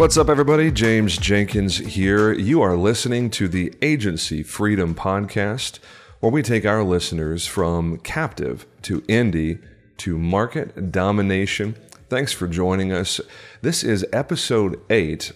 What's up, everybody? James Jenkins here. You are listening to the Agency Freedom Podcast, where we take our listeners from captive to indie to market domination. Thanks for joining us. This is episode eight,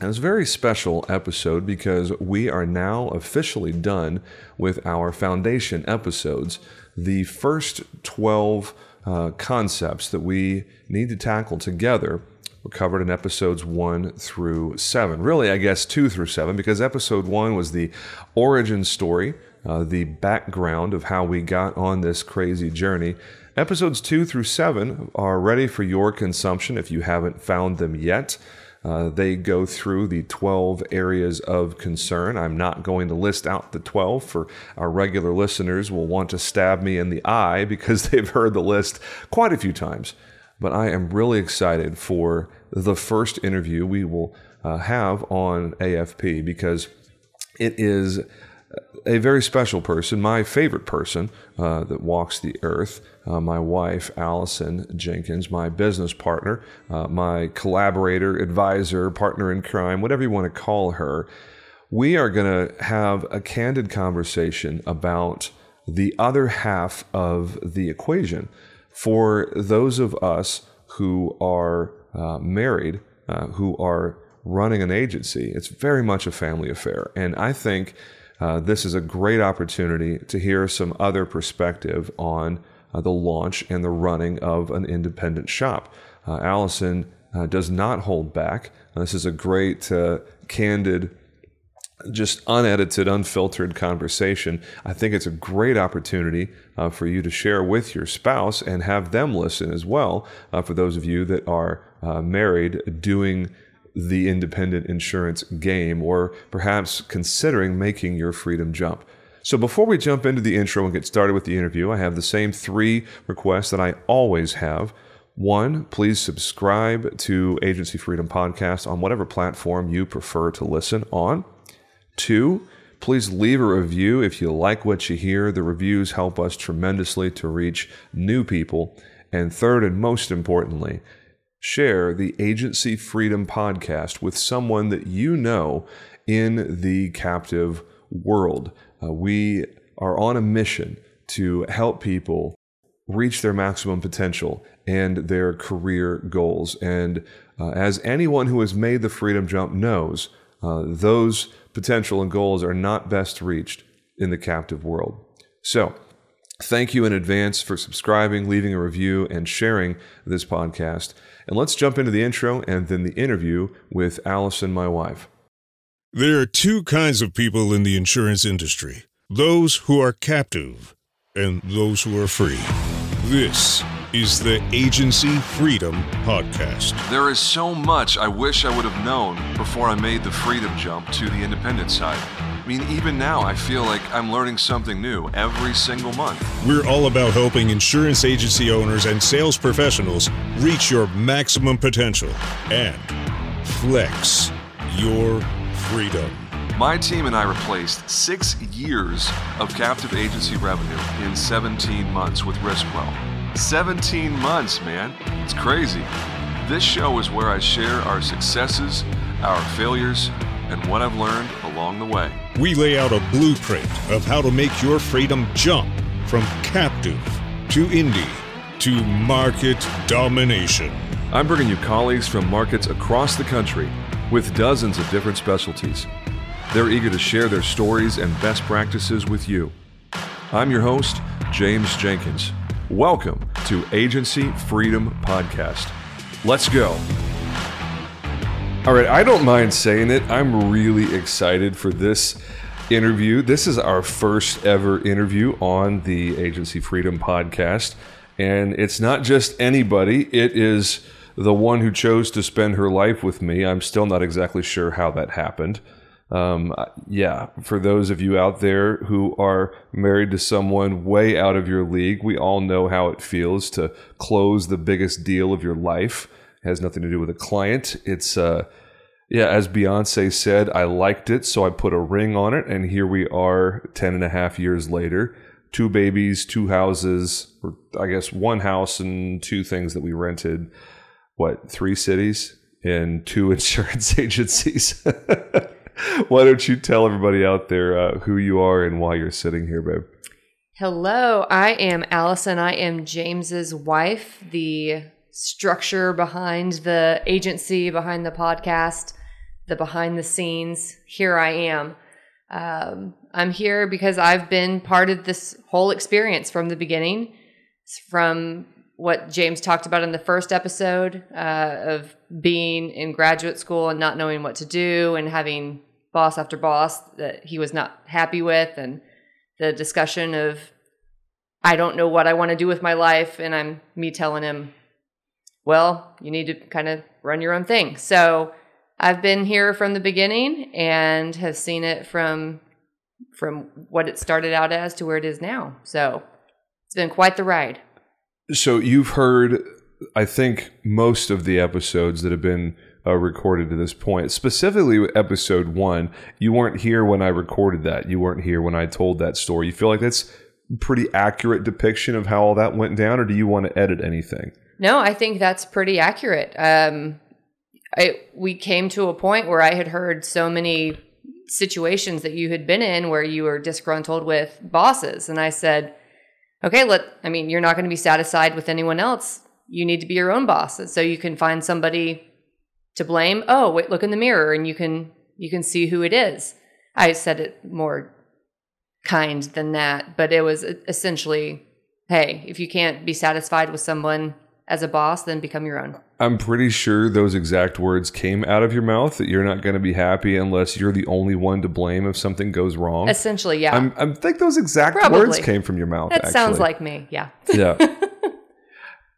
and it's a very special episode because we are now officially done with our foundation episodes. The first 12 uh, concepts that we need to tackle together were covered in episodes one through seven. Really, I guess two through seven, because episode one was the origin story, uh, the background of how we got on this crazy journey. Episodes two through seven are ready for your consumption if you haven't found them yet. Uh, they go through the 12 areas of concern. I'm not going to list out the 12 for our regular listeners will want to stab me in the eye because they've heard the list quite a few times but I am really excited for the first interview we will uh, have on AFP because it is a very special person, my favorite person uh, that walks the earth. Uh, my wife, Allison Jenkins, my business partner, uh, my collaborator, advisor, partner in crime, whatever you want to call her. We are going to have a candid conversation about the other half of the equation for those of us who are uh, married, uh, who are running an agency, it's very much a family affair. And I think uh, this is a great opportunity to hear some other perspective on uh, the launch and the running of an independent shop. Uh, Allison uh, does not hold back. this is a great, candid just unedited, unfiltered conversation. I think it's a great opportunity uh, for you to share with your spouse and have them listen as well. Uh, for those of you that are uh, married, doing the independent insurance game, or perhaps considering making your freedom jump. So, before we jump into the intro and get started with the interview, I have the same three requests that I always have. One, please subscribe to Agency Freedom Podcast on whatever platform you prefer to listen on. Two, please leave a review if you like what you hear. The reviews help us tremendously to reach new people. And third, and most importantly, share the Agency Freedom podcast with someone that you know in the captive world. Uh, we are on a mission to help people reach their maximum potential and their career goals. And uh, as anyone who has made the freedom jump knows, uh, those potential and goals are not best reached in the captive world. So, thank you in advance for subscribing, leaving a review, and sharing this podcast. And let's jump into the intro and then the interview with Allison, my wife. There are two kinds of people in the insurance industry those who are captive and those who are free. This is the Agency Freedom Podcast. There is so much I wish I would have known before I made the freedom jump to the independent side. I mean, even now, I feel like I'm learning something new every single month. We're all about helping insurance agency owners and sales professionals reach your maximum potential and flex your freedom. My team and I replaced six years of captive agency revenue in 17 months with RiskWell. 17 months, man. It's crazy. This show is where I share our successes, our failures, and what I've learned along the way. We lay out a blueprint of how to make your freedom jump from captive to indie to market domination. I'm bringing you colleagues from markets across the country with dozens of different specialties. They're eager to share their stories and best practices with you. I'm your host, James Jenkins. Welcome to Agency Freedom Podcast. Let's go. All right, I don't mind saying it. I'm really excited for this interview. This is our first ever interview on the Agency Freedom Podcast. And it's not just anybody, it is the one who chose to spend her life with me. I'm still not exactly sure how that happened. Um, yeah, for those of you out there who are married to someone way out of your league, we all know how it feels to close the biggest deal of your life. It has nothing to do with a client. It's uh, Yeah, as Beyonce said, I liked it, so I put a ring on it, and here we are 10 and a half years later. Two babies, two houses, or I guess one house and two things that we rented. What, three cities and two insurance agencies? why don't you tell everybody out there uh, who you are and why you're sitting here, babe? Hello, I am Allison. I am James's wife, the structure behind the agency, behind the podcast, the behind the scenes. Here I am. Um, I'm here because I've been part of this whole experience from the beginning, from what James talked about in the first episode uh, of being in graduate school and not knowing what to do and having boss after boss that he was not happy with and the discussion of I don't know what I want to do with my life and I'm me telling him well you need to kind of run your own thing. So I've been here from the beginning and have seen it from from what it started out as to where it is now. So it's been quite the ride. So you've heard I think most of the episodes that have been uh, recorded to this point. Specifically, with episode one, you weren't here when I recorded that. You weren't here when I told that story. You feel like that's pretty accurate depiction of how all that went down, or do you want to edit anything? No, I think that's pretty accurate. Um, I, we came to a point where I had heard so many situations that you had been in where you were disgruntled with bosses, and I said, "Okay, let. I mean, you're not going to be satisfied with anyone else. You need to be your own boss, so you can find somebody to blame? Oh wait look in the mirror and you can you can see who it is. I said it more kind than that but it was essentially hey if you can't be satisfied with someone as a boss then become your own. I'm pretty sure those exact words came out of your mouth that you're not going to be happy unless you're the only one to blame if something goes wrong. Essentially yeah. I'm, i think those exact Probably. words came from your mouth that actually. sounds like me yeah. Yeah.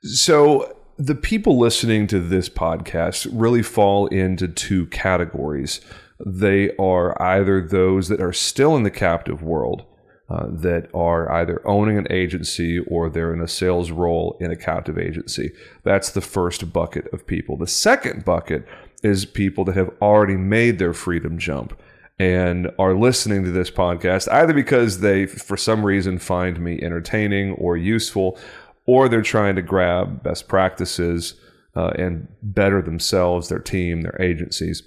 So the people listening to this podcast really fall into two categories. They are either those that are still in the captive world, uh, that are either owning an agency or they're in a sales role in a captive agency. That's the first bucket of people. The second bucket is people that have already made their freedom jump and are listening to this podcast either because they, for some reason, find me entertaining or useful, or they're trying to grab best practices uh, and better themselves, their team, their agencies.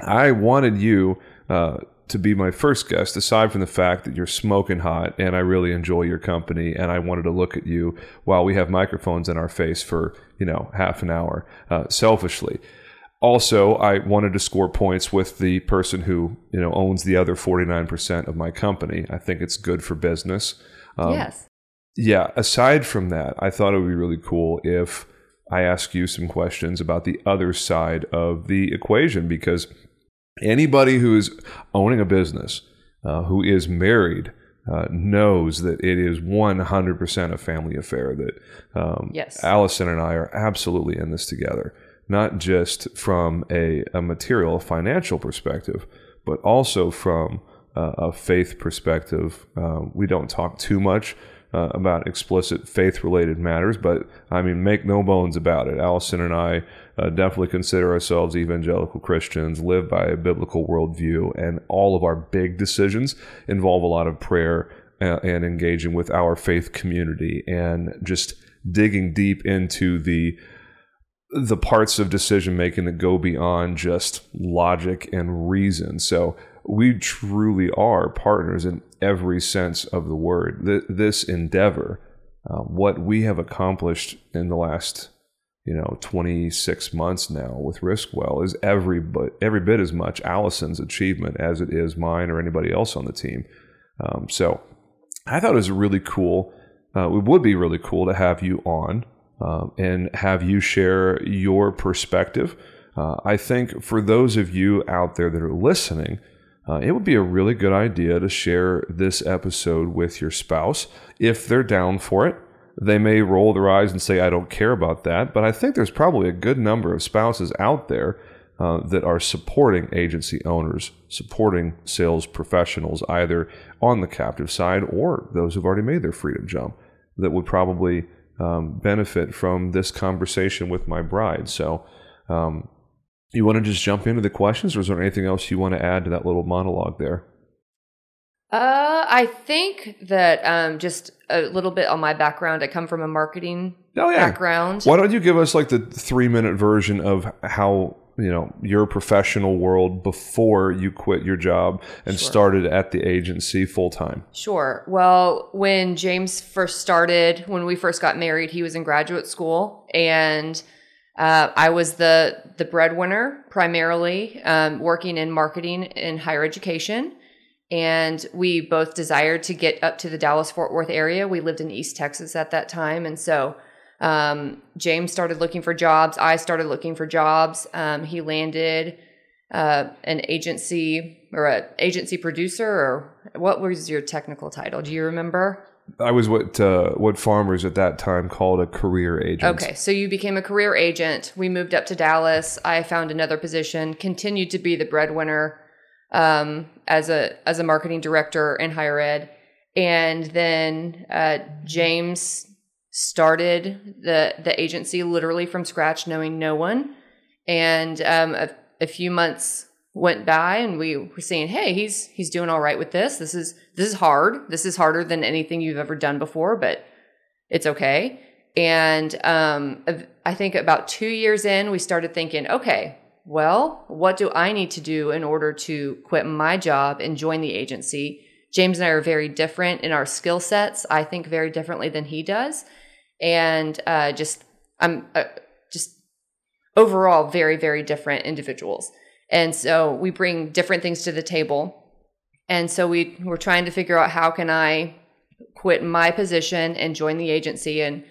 I wanted you uh, to be my first guest, aside from the fact that you're smoking hot and I really enjoy your company, and I wanted to look at you while we have microphones in our face for you know half an hour, uh, selfishly. Also, I wanted to score points with the person who you know owns the other 49% of my company. I think it's good for business. Um, yes yeah, aside from that, I thought it would be really cool if I ask you some questions about the other side of the equation because anybody who is owning a business, uh, who is married, uh, knows that it is 100% a family affair. That um, yes. Allison and I are absolutely in this together, not just from a, a material, a financial perspective, but also from uh, a faith perspective. Uh, we don't talk too much uh, about explicit faith related matters, but I mean, make no bones about it. Allison and I uh, definitely consider ourselves evangelical Christians, live by a biblical worldview, and all of our big decisions involve a lot of prayer and, uh, and engaging with our faith community and just digging deep into the the parts of decision making that go beyond just logic and reason. So we truly are partners in every sense of the word. This endeavor, uh, what we have accomplished in the last, you know, 26 months now with Riskwell is every but every bit as much Allison's achievement as it is mine or anybody else on the team. Um, so I thought it was really cool. Uh, it would be really cool to have you on um, and have you share your perspective. Uh, I think for those of you out there that are listening, uh, it would be a really good idea to share this episode with your spouse if they're down for it. They may roll their eyes and say, I don't care about that, but I think there's probably a good number of spouses out there uh, that are supporting agency owners, supporting sales professionals, either on the captive side or those who've already made their freedom jump, that would probably um, benefit from this conversation with my bride. So, um, You want to just jump into the questions, or is there anything else you want to add to that little monologue there? Uh, I think that um, just a little bit on my background. I come from a marketing Oh yeah. background. Why don't you give us like the three minute version of how you know your professional world before you quit your job and Sure. started at the agency full time? Sure. Well, when James first started, when we first got married, he was in graduate school, and uh, I was the the breadwinner primarily, um, working in marketing in higher education. And we both desired to get up to the Dallas Fort Worth area. We lived in East Texas at that time, and so um, James started looking for jobs. I started looking for jobs. Um, he landed uh, an agency or a agency producer, or what was your technical title? Do you remember? I was what uh, what farmers at that time called a career agent. Okay, so you became a career agent. We moved up to Dallas. I found another position. Continued to be the breadwinner um, as a as a marketing director in higher ed, and then uh, James started the the agency literally from scratch, knowing no one. And um, a, a few months went by, and we were saying, "Hey, he's he's doing all right with this. This is this is hard. This is harder than anything you've ever done before, but it's okay." And um, I think about two years in, we started thinking, okay, well, what do I need to do in order to quit my job and join the agency? James and I are very different in our skill sets. I think very differently than he does, and uh, just I'm uh, just overall very very different individuals. And so we bring different things to the table. And so we were trying to figure out how can I quit my position and join the agency and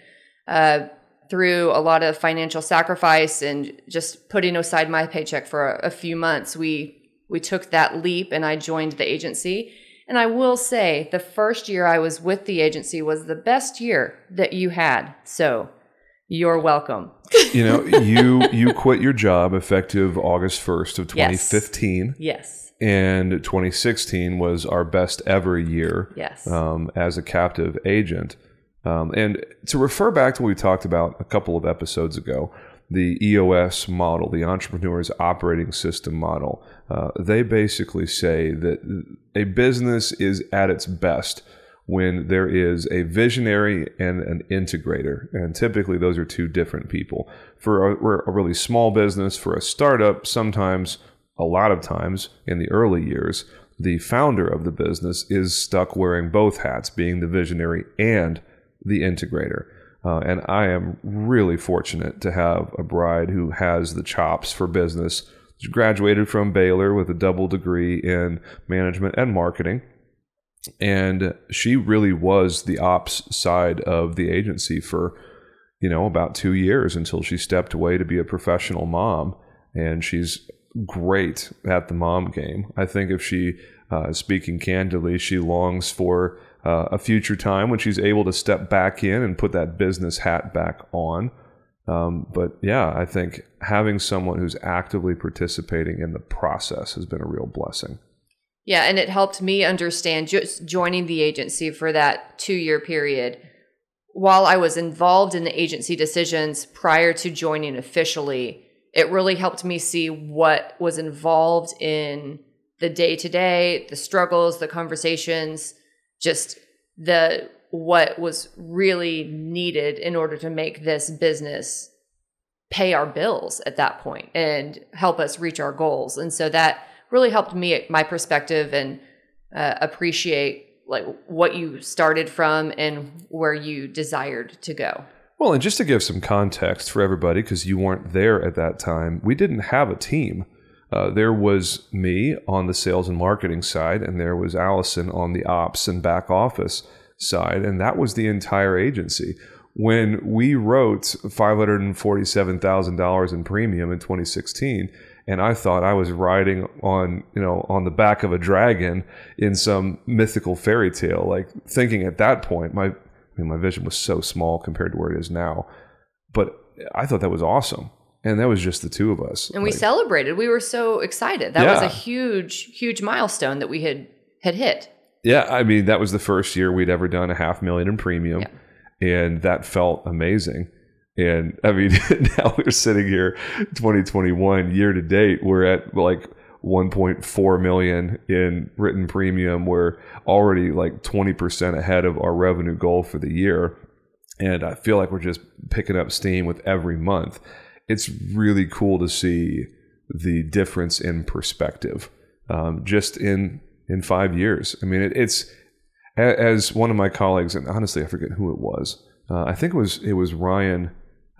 uh, through a lot of financial sacrifice and just putting aside my paycheck for a, a few months, we we took that leap and I joined the agency. And I will say, the first year I was with the agency was the best year that you had. So you're welcome. You know, you you quit your job effective August first of Yes. 2015, Yes. and 2016 was our best ever year. Yes. um, as a captive agent. Um, and to refer back to what we talked about a couple of episodes ago, the EOS model, the Entrepreneur's Operating System model, uh, they basically say that a business is at its best when there is a visionary and an integrator. And typically, those are two different people. For a, a really small business, for a startup, sometimes, a lot of times in the early years, the founder of the business is stuck wearing both hats, being the visionary and the integrator. Uh, and I am really fortunate to have a bride who has the chops for business. She graduated from Baylor with a double degree in management and marketing. And she really was the ops side of the agency for, you know, about two years until she stepped away to be a professional mom. And she's great at the mom game. I think if she, uh, speaking candidly, she longs for uh, a future time when she's able to step back in and put that business hat back on. Um, but yeah, I think having someone who's actively participating in the process has been a real blessing. Yeah, and it helped me understand just joining the agency for that two year period. While I was involved in the agency decisions prior to joining officially, it really helped me see what was involved in the day to day, the struggles, the conversations, just the what was really needed in order to make this business pay our bills at that point and help us reach our goals. And so that really helped me my perspective and uh, appreciate like what you started from and where you desired to go. Well, and just to give some context for everybody, because you weren't there at that time, we didn't have a team. Uh, there was me on the sales and marketing side, and there was Allison on the ops and back office side, and that was the entire agency. When we wrote $547,000 in premium in 2016, and I thought I was riding on, you know, on the back of a dragon in some mythical fairy tale, like thinking at that point, my I mean, my vision was so small compared to where it is now. But I thought that was awesome. And that was just the two of us. And we celebrated. We were so excited. That was a huge, huge milestone that we had had hit. yeah, I mean, that was the first year we'd ever done a half million in premium. And that felt amazing. And I mean, now we're sitting here, 2021 year to date, we're at like 1.4 million in written premium. We're already like 20% ahead of our revenue goal for the year. And I feel like we're just picking up steam with every month. It's really cool to see the difference in perspective um, just in in five years. I mean, it, it's as one of my colleagues, and honestly, I forget who it was. Uh, I think it was it was Ryan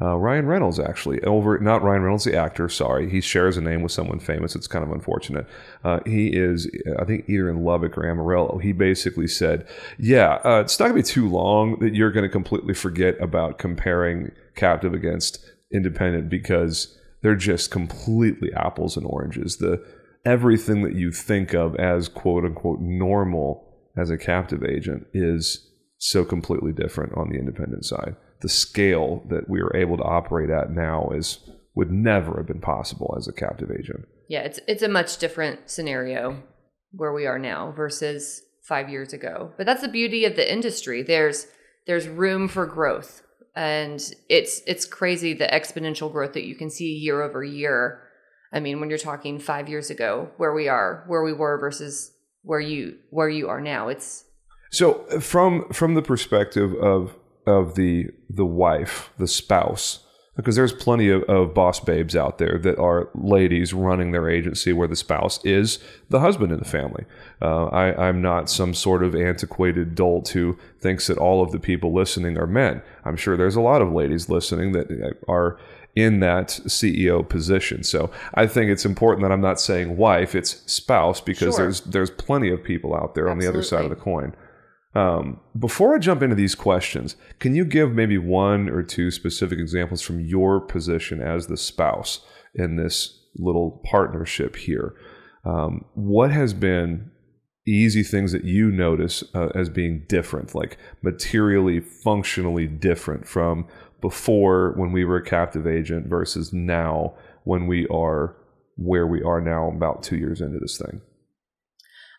uh, Ryan Reynolds actually over not Ryan Reynolds the actor. Sorry, he shares a name with someone famous. It's kind of unfortunate. Uh, he is I think either in Lubbock or Amarillo. He basically said, "Yeah, uh, it's not gonna be too long that you're gonna completely forget about comparing captive against independent because they're just completely apples and oranges. The everything that you think of as quote unquote normal." as a captive agent is so completely different on the independent side. The scale that we are able to operate at now is would never have been possible as a captive agent. Yeah, it's it's a much different scenario where we are now versus 5 years ago. But that's the beauty of the industry. There's there's room for growth and it's it's crazy the exponential growth that you can see year over year. I mean, when you're talking 5 years ago where we are, where we were versus where you where you are now. It's so from from the perspective of of the the wife, the spouse, because there's plenty of, of boss babes out there that are ladies running their agency where the spouse is the husband in the family. Uh, I, I'm not some sort of antiquated dolt who thinks that all of the people listening are men. I'm sure there's a lot of ladies listening that are in that CEO position. So I think it's important that I'm not saying wife, it's spouse, because sure. there's there's plenty of people out there Absolutely. on the other side of the coin. Um, before I jump into these questions, can you give maybe one or two specific examples from your position as the spouse in this little partnership here? Um, what has been easy things that you notice uh, as being different, like materially, functionally different from before when we were a captive agent versus now when we are where we are now about two years into this thing?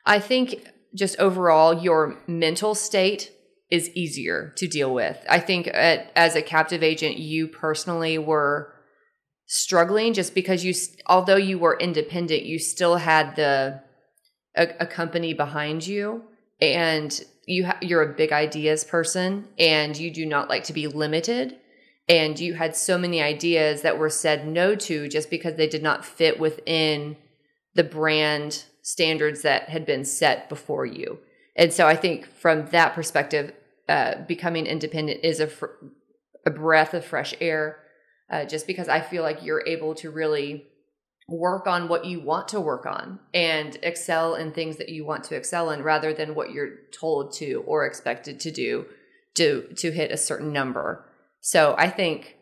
I think just overall, your mental state is easier to deal with. I think at, as a captive agent, you personally were struggling just because you, although you were independent, you still had the a, a company behind you, and you ha- you're a big ideas person, and you do not like to be limited and you had so many ideas that were said no to just because they did not fit within the brand standards that had been set before you. And so I think from that perspective, uh, becoming independent is a, fr- a breath of fresh air, uh, just because I feel like you're able to really work on what you want to work on and excel in things that you want to excel in rather than what you're told to or expected to do to to hit a certain number. So I think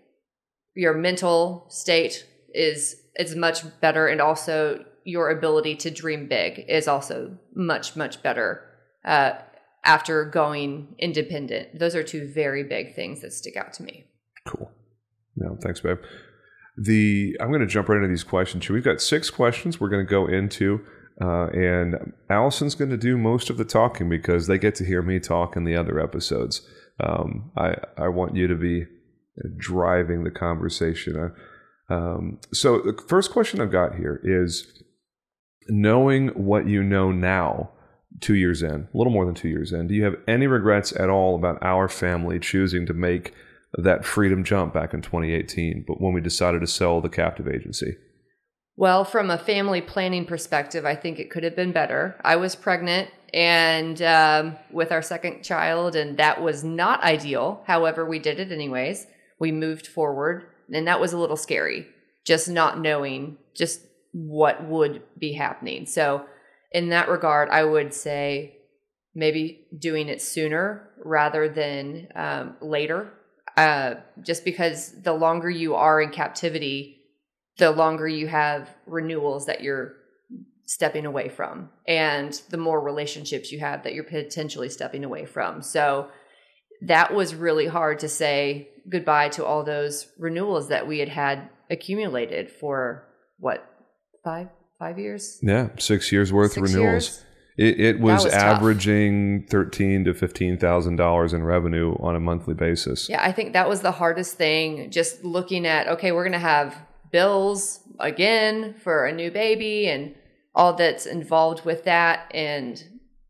your mental state is is much better, and also your ability to dream big is also much much better uh, after going independent. Those are two very big things that stick out to me. Cool. No, thanks, babe. The I'm going to jump right into these questions. We've got six questions we're going to go into. Uh, and Allison's going to do most of the talking because they get to hear me talk in the other episodes. Um, I I want you to be driving the conversation. Um, so the first question I've got here is knowing what you know now, two years in, a little more than two years in, do you have any regrets at all about our family choosing to make that freedom jump back in 2018, but when we decided to sell the captive agency? Well, from a family planning perspective, I think it could have been better. I was pregnant and um, with our second child, and that was not ideal. However, we did it anyways we moved forward and that was a little scary just not knowing just what would be happening. So in that regard i would say maybe doing it sooner rather than um, later. Uh, just because the longer you are in captivity the longer you have renewals that you're stepping away from and the more relationships you have that you're potentially stepping away from. So that was really hard to say goodbye to all those renewals that we had had accumulated for what five five years yeah six years worth six of renewals years? It, it was, was tough. averaging thirteen to fifteen thousand dollars in revenue on a monthly basis. Yeah, I think that was the hardest thing. Just looking at, okay, we're going to have bills again for a new baby and all that's involved with that. And,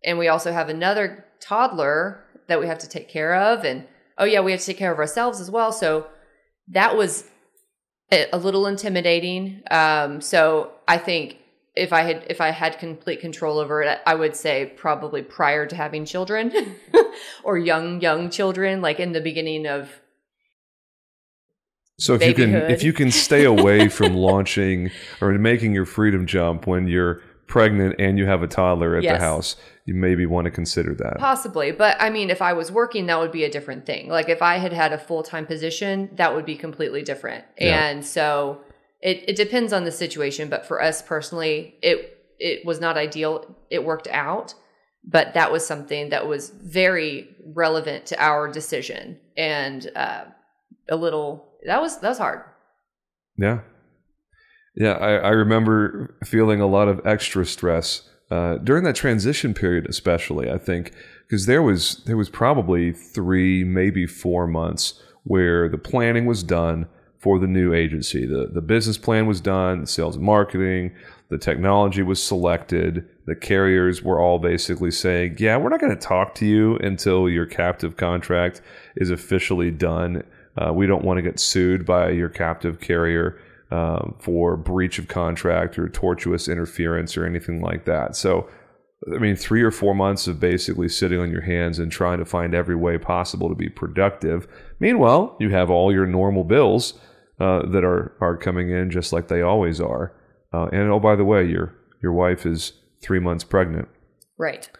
and we also have another toddler that we have to take care of. And oh, yeah, we have to take care of ourselves as well. So that was a, little intimidating. Um, so I think if I had if I had complete control over it, I would say probably prior to having children or young young children, like in the beginning of So if you can if you can stay away from launching or making your freedom jump when you're pregnant and you have a toddler at Yes. the house, you maybe want to consider that. Possibly, but I mean, if I was working, that would be a different thing. Like if I had had a full time position, that would be completely different. Yeah. And so it, it depends on the situation. But for us personally, it it was not ideal. It worked out, but that was something that was very relevant to our decision and uh, a little that was that was hard. Yeah. Yeah, I, I remember feeling a lot of extra stress uh, during that transition period, especially. I think because there was there was probably three, maybe four months where the planning was done for the new agency. the The business plan was done, the sales and marketing, the technology was selected. The carriers were all basically saying, "Yeah, we're not going to talk to you until your captive contract is officially done. Uh, we don't want to get sued by your captive carrier." Um, for breach of contract or tortious interference or anything like that. So, I mean, three or four months of basically sitting on your hands and trying to find every way possible to be productive. Meanwhile, you have all your normal bills uh, that are are coming in just like they always are. Uh, and oh, by the way, your your wife is three months pregnant. Right.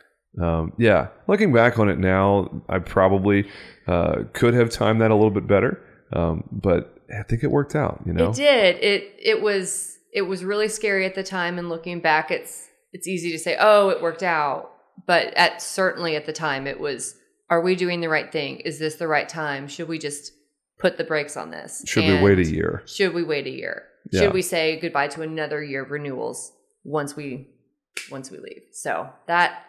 Um, yeah, looking back on it now, I probably uh, could have timed that a little bit better, um, but I think it worked out. You know, It did. It it was it was really scary at the time and looking back it's it's easy to say, "Oh, it worked out." But at certainly at the time it was are we doing the right thing? Is this the right time? Should we just put the brakes on this? should we wait a year? Should we wait a year? Yeah. Should we say goodbye to another year of renewals once we once we leave? So, that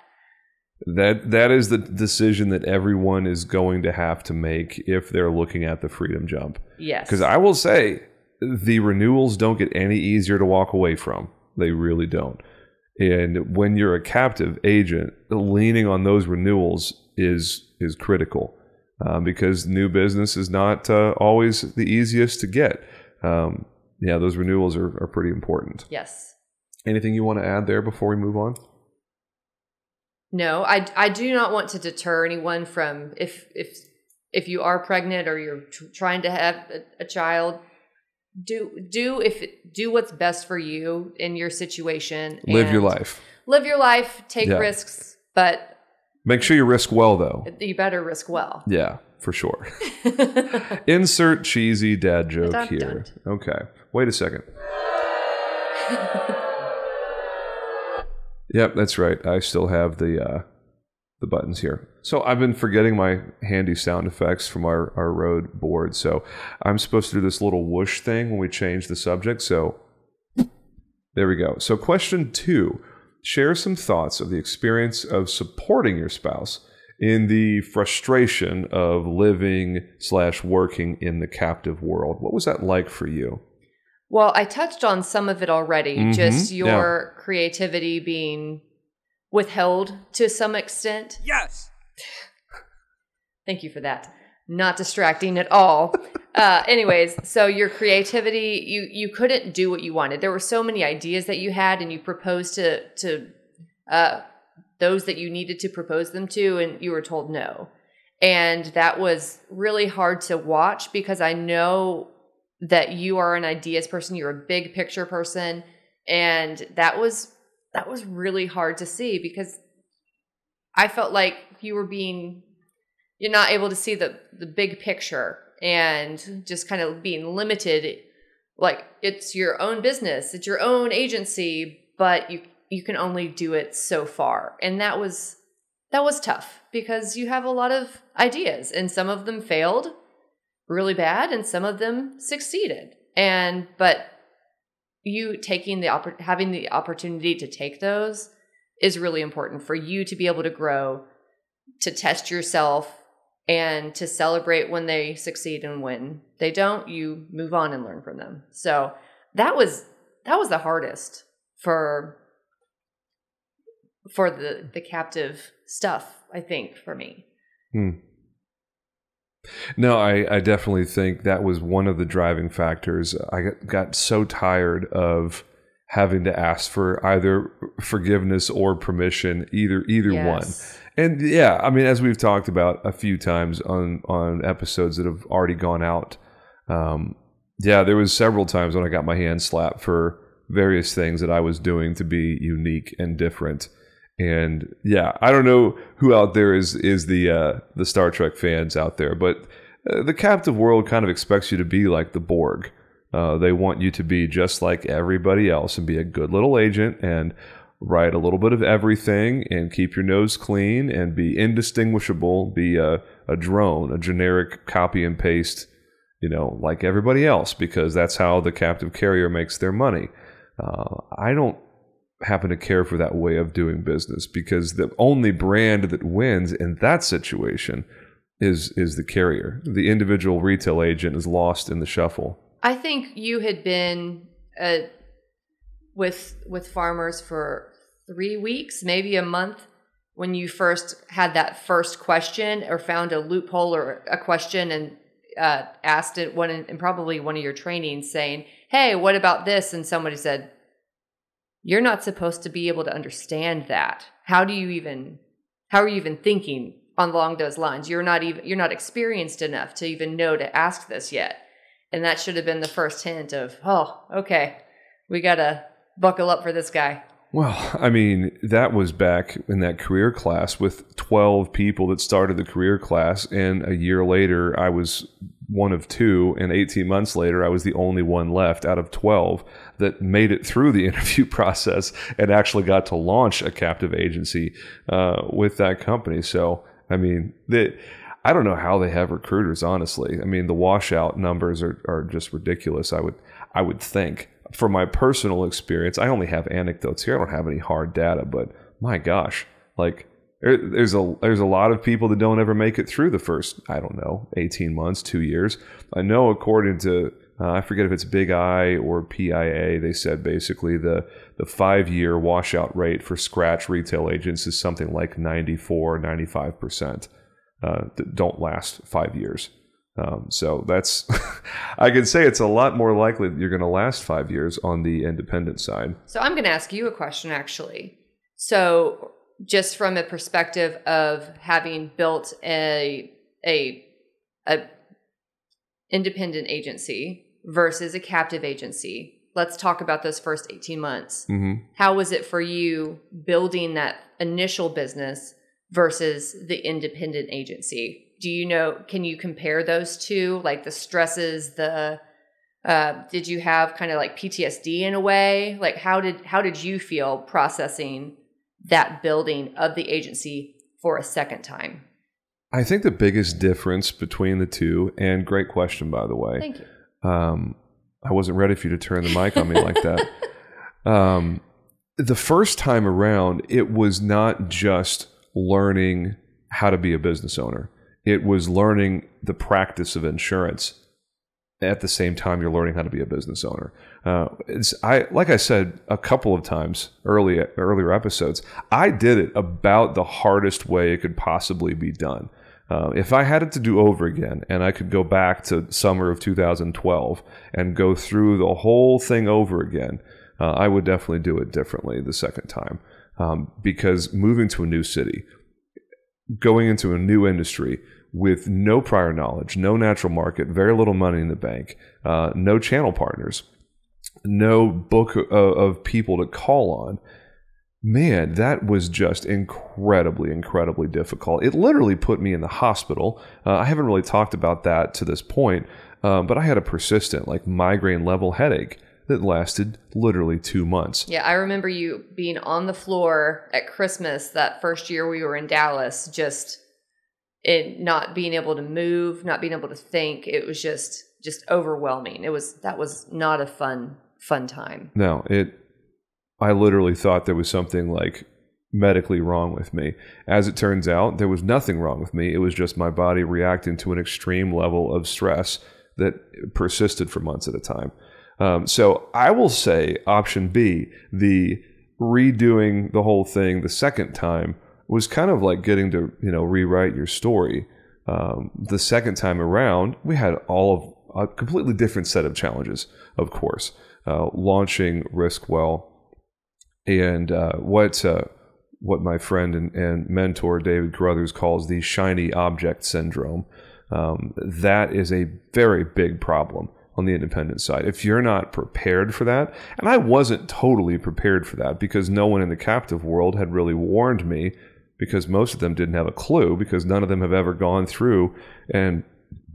That that is the decision that everyone is going to have to make if they're looking at the freedom jump. yes. Because I will say, the renewals don't get any easier to walk away from. They really don't. And when you're a captive agent, leaning on those renewals is is critical um, because new business is not uh, always the easiest to get. Um, yeah, those renewals are, are pretty important. yes. Anything you want to add there before we move on? No, I I do not want to deter anyone from if if if you are pregnant or you're tr- trying to have a, a child, do do if do what's best for you in your situation. Live your life. Live your life. Take Yeah. risks, but Make sure you risk well, though. you better risk well. Yeah, for sure. Insert cheesy dad joke here. Okay. Wait a second. yep, that's right. I still have the uh, the buttons here. So I've been forgetting my handy sound effects from our, our road board. So I'm supposed to do this little whoosh thing when we change the subject. So there we go. So question two. Share some thoughts of the experience of supporting your spouse in the frustration of living slash working in the captive world. What was that like for you? Well, I touched on some of it already. Mhm, Just yeah. your creativity being withheld to some extent. Yes. Thank you for that. Not distracting at all. uh, anyways, so your creativity, you you couldn't do what you wanted. There were so many ideas that you had, and you proposed to to uh, those that you needed to propose them to, and you were told no. And that was really hard to watch because I know that you are an ideas person. You're a big picture person, and that was that was really hard to see because I felt like you were being you're not able to see the the big picture and mm-hmm. just kind of being limited. Like it's your own business it's your own agency but you you can only do it so far. And that was that was tough because you have a lot of ideas and some of them failed really bad and some of them succeeded and but you taking the oppor- having the opportunity to take those is really important for you to be able to grow, to test yourself, and to celebrate when they succeed and when they don't, you move on and learn from them. So that was that was the hardest for for the the captive stuff, I think, for me. Hmm. No, I, I definitely think that was one of the driving factors. I got, got so tired of having to ask for either forgiveness or permission, either either yes. one. And yeah, I mean, as we've talked about a few times on on episodes that have already gone out, um, yeah, there was several times when I got my hand slapped for various things that I was doing to be unique and different. And yeah, I don't know who out there is is the uh, the Star Trek fans out there, but uh, the captive world kind of expects you to be like the Borg. Uh, they want you to be just like everybody else and be a good little agent and write a little bit of everything and keep your nose clean and be indistinguishable, be a, a drone, a generic copy and paste, you know, like everybody else, because that's how the captive carrier makes their money. Uh, I don't happen to care for that way of doing business because the only brand that wins in that situation is is the carrier. The individual retail agent is lost in the shuffle. I think you had been uh, with with farmers for three weeks, maybe a month, when you first had that first question or found a loophole or a question and uh, asked it one in, in probably one of your trainings, saying, "Hey, what about this?" And somebody said, you're not supposed to be able to understand that. How do you even how are you even thinking along those lines? You're not even you're not experienced enough to even know to ask this yet. And that should have been the first hint of, oh, okay, we gotta buckle up for this guy. Well, I mean, that was back in that career class with 12 people that started the career class. And a year later, I was one of two. And 18 months later, I was the only one left out of 12 that made it through the interview process and actually got to launch a captive agency uh, with that company. So, I mean, the, I don't know how they have recruiters, honestly. I mean, the washout numbers are, are just ridiculous. I would, I would think. from my personal experience, I only have anecdotes here. I don't have any hard data, but my gosh, like there's a there's a lot of people that don't ever make it through the first I don't know 18 months, two years. I know according to uh, I forget if it's Big I or PIA. They said basically the the five year washout rate for scratch retail agents is something like 94, 95 percent uh, that don't last five years. Um, so that's I can say it's a lot more likely that you're going to last five years on the independent side. So I'm going to ask you a question actually. So just from a perspective of having built a a a independent agency versus a captive agency. Let's talk about those first 18 months. Mm-hmm. How was it for you building that initial business versus the independent agency? Do you know, can you compare those two? Like the stresses, the, uh, did you have kind of like PTSD in a way? Like how did, how did you feel processing that building of the agency for a second time? I think the biggest difference between the two, and great question, by the way. Thank you um, I wasn't ready for you to turn the mic on me like that. Um, the first time around, it was not just learning how to be a business owner. It was learning the practice of insurance at the same time you're learning how to be a business owner. Uh, it's I like I said a couple of times early earlier episodes. I did it about the hardest way it could possibly be done. Uh, if I had it to do over again and I could go back to summer of 2012 and go through the whole thing over again, uh, I would definitely do it differently the second time. Um, because moving to a new city, going into a new industry with no prior knowledge, no natural market, very little money in the bank, uh, no channel partners, no book of, of people to call on, man, that was just incredibly, incredibly difficult. It literally put me in the hospital. Uh, I haven't really talked about that to this point, uh, but I had a persistent, like migraine level headache that lasted literally two months. Yeah, I remember you being on the floor at Christmas that first year we were in Dallas, just it not being able to move, not being able to think. It was just just overwhelming. It was that was not a fun fun time. No, it I literally thought there was something like medically wrong with me. As it turns out, there was nothing wrong with me. It was just my body reacting to an extreme level of stress that persisted for months at a time. Um, so I will say option B, the redoing the whole thing the second time was kind of like getting to you know rewrite your story. Um, the second time around, we had all of a completely different set of challenges. Of course, uh, launching Riskwell and uh, what uh, what my friend and, and, mentor David Carruthers calls the shiny object syndrome. Um, that is a very big problem on the independent side. If you're not prepared for that, and I wasn't totally prepared for that because no one in the captive world had really warned me because most of them didn't have a clue because none of them have ever gone through and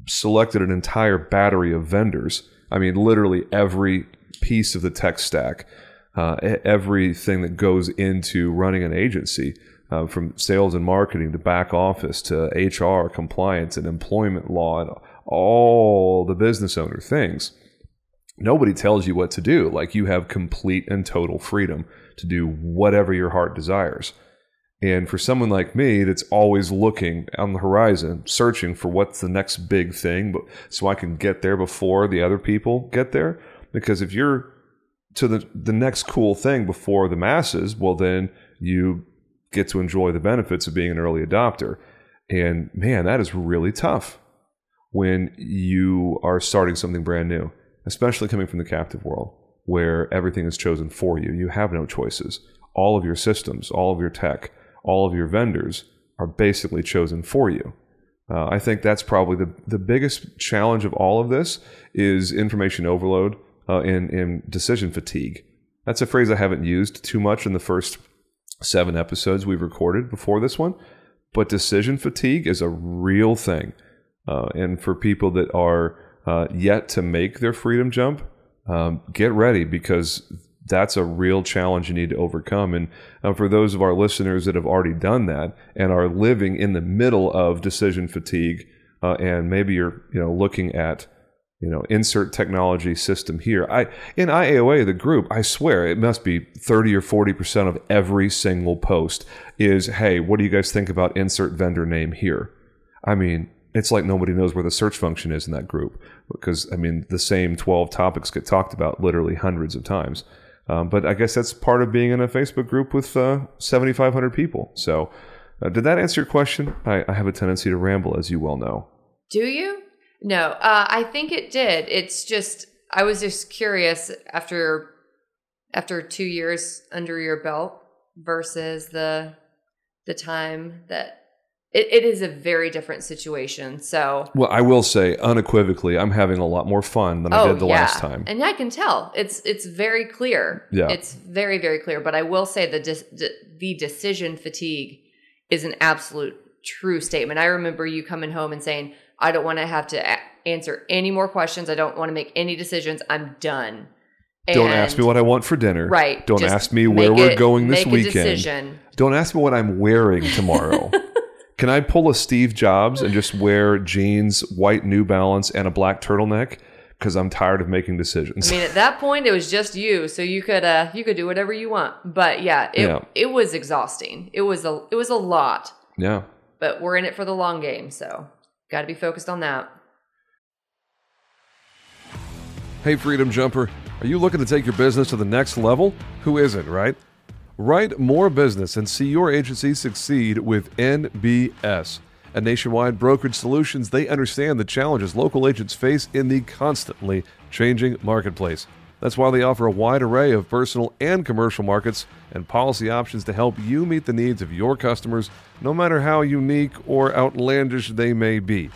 selected an entire battery of vendors. I mean, literally every piece of the tech stack, uh, everything that goes into running an agency. Uh, from sales and marketing to back office to HR, compliance, and employment law, and all the business owner things. Nobody tells you what to do. Like you have complete and total freedom to do whatever your heart desires. And for someone like me that's always looking on the horizon, searching for what's the next big thing, but so I can get there before the other people get there. Because if you're to the the next cool thing before the masses, well then you get to enjoy the benefits of being an early adopter. And man, that is really tough when you are starting something brand new, especially coming from the captive world where everything is chosen for you. You have no choices. All of your systems, all of your tech, all of your vendors are basically chosen for you. Uh, I think that's probably the, the biggest challenge of all of this is information overload uh, and, and decision fatigue. That's a phrase I haven't used too much in the first seven episodes we've recorded before this one, but decision fatigue is a real thing. Uh, and for people that are uh, yet to make their freedom jump, um, get ready because that's a real challenge you need to overcome. And uh, for those of our listeners that have already done that and are living in the middle of decision fatigue, uh, and maybe you're you know looking at you know insert technology system here. I in IAOA the group, I swear it must be thirty or forty percent of every single post is, hey, what do you guys think about insert vendor name here? I mean, it's like nobody knows where the search function is in that group because I mean the same 12 topics get talked about literally hundreds of times. Um, but I guess that's part of being in a Facebook group with uh, 7,500 people. So, uh, did that answer your question? I, I, have a tendency to ramble, as you well know. Do you? No, uh, I think it did. It's just I was just curious after after two years under your belt versus the the time that it, it is a very different situation. So, well, I will say unequivocally, I'm having a lot more fun than oh, I did the yeah. last time, and yeah, I can tell it's it's very clear. Yeah, it's very very clear. But I will say the de- the decision fatigue is an absolute true statement. I remember you coming home and saying, "I don't want to have to a- answer any more questions. I don't want to make any decisions. I'm done." And don't ask me what I want for dinner. Right. Don't ask me where we're going this weekend. Don't ask me what I'm wearing tomorrow. Can I pull a Steve Jobs and just wear jeans, white New Balance, and a black turtleneck? Because I'm tired of making decisions. I mean, at that point, it was just you, so you could uh, you could do whatever you want. But yeah, it yeah. it was exhausting. It was a it was a lot. Yeah. But we're in it for the long game, so got to be focused on that. Hey, Freedom Jumper, are you looking to take your business to the next level? Who isn't, right? Write more business and see your agency succeed with NBS. At Nationwide Brokerage Solutions, they understand the challenges local agents face in the constantly changing marketplace. That's why they offer a wide array of personal and commercial markets and policy options to help you meet the needs of your customers, no matter how unique or outlandish they may be.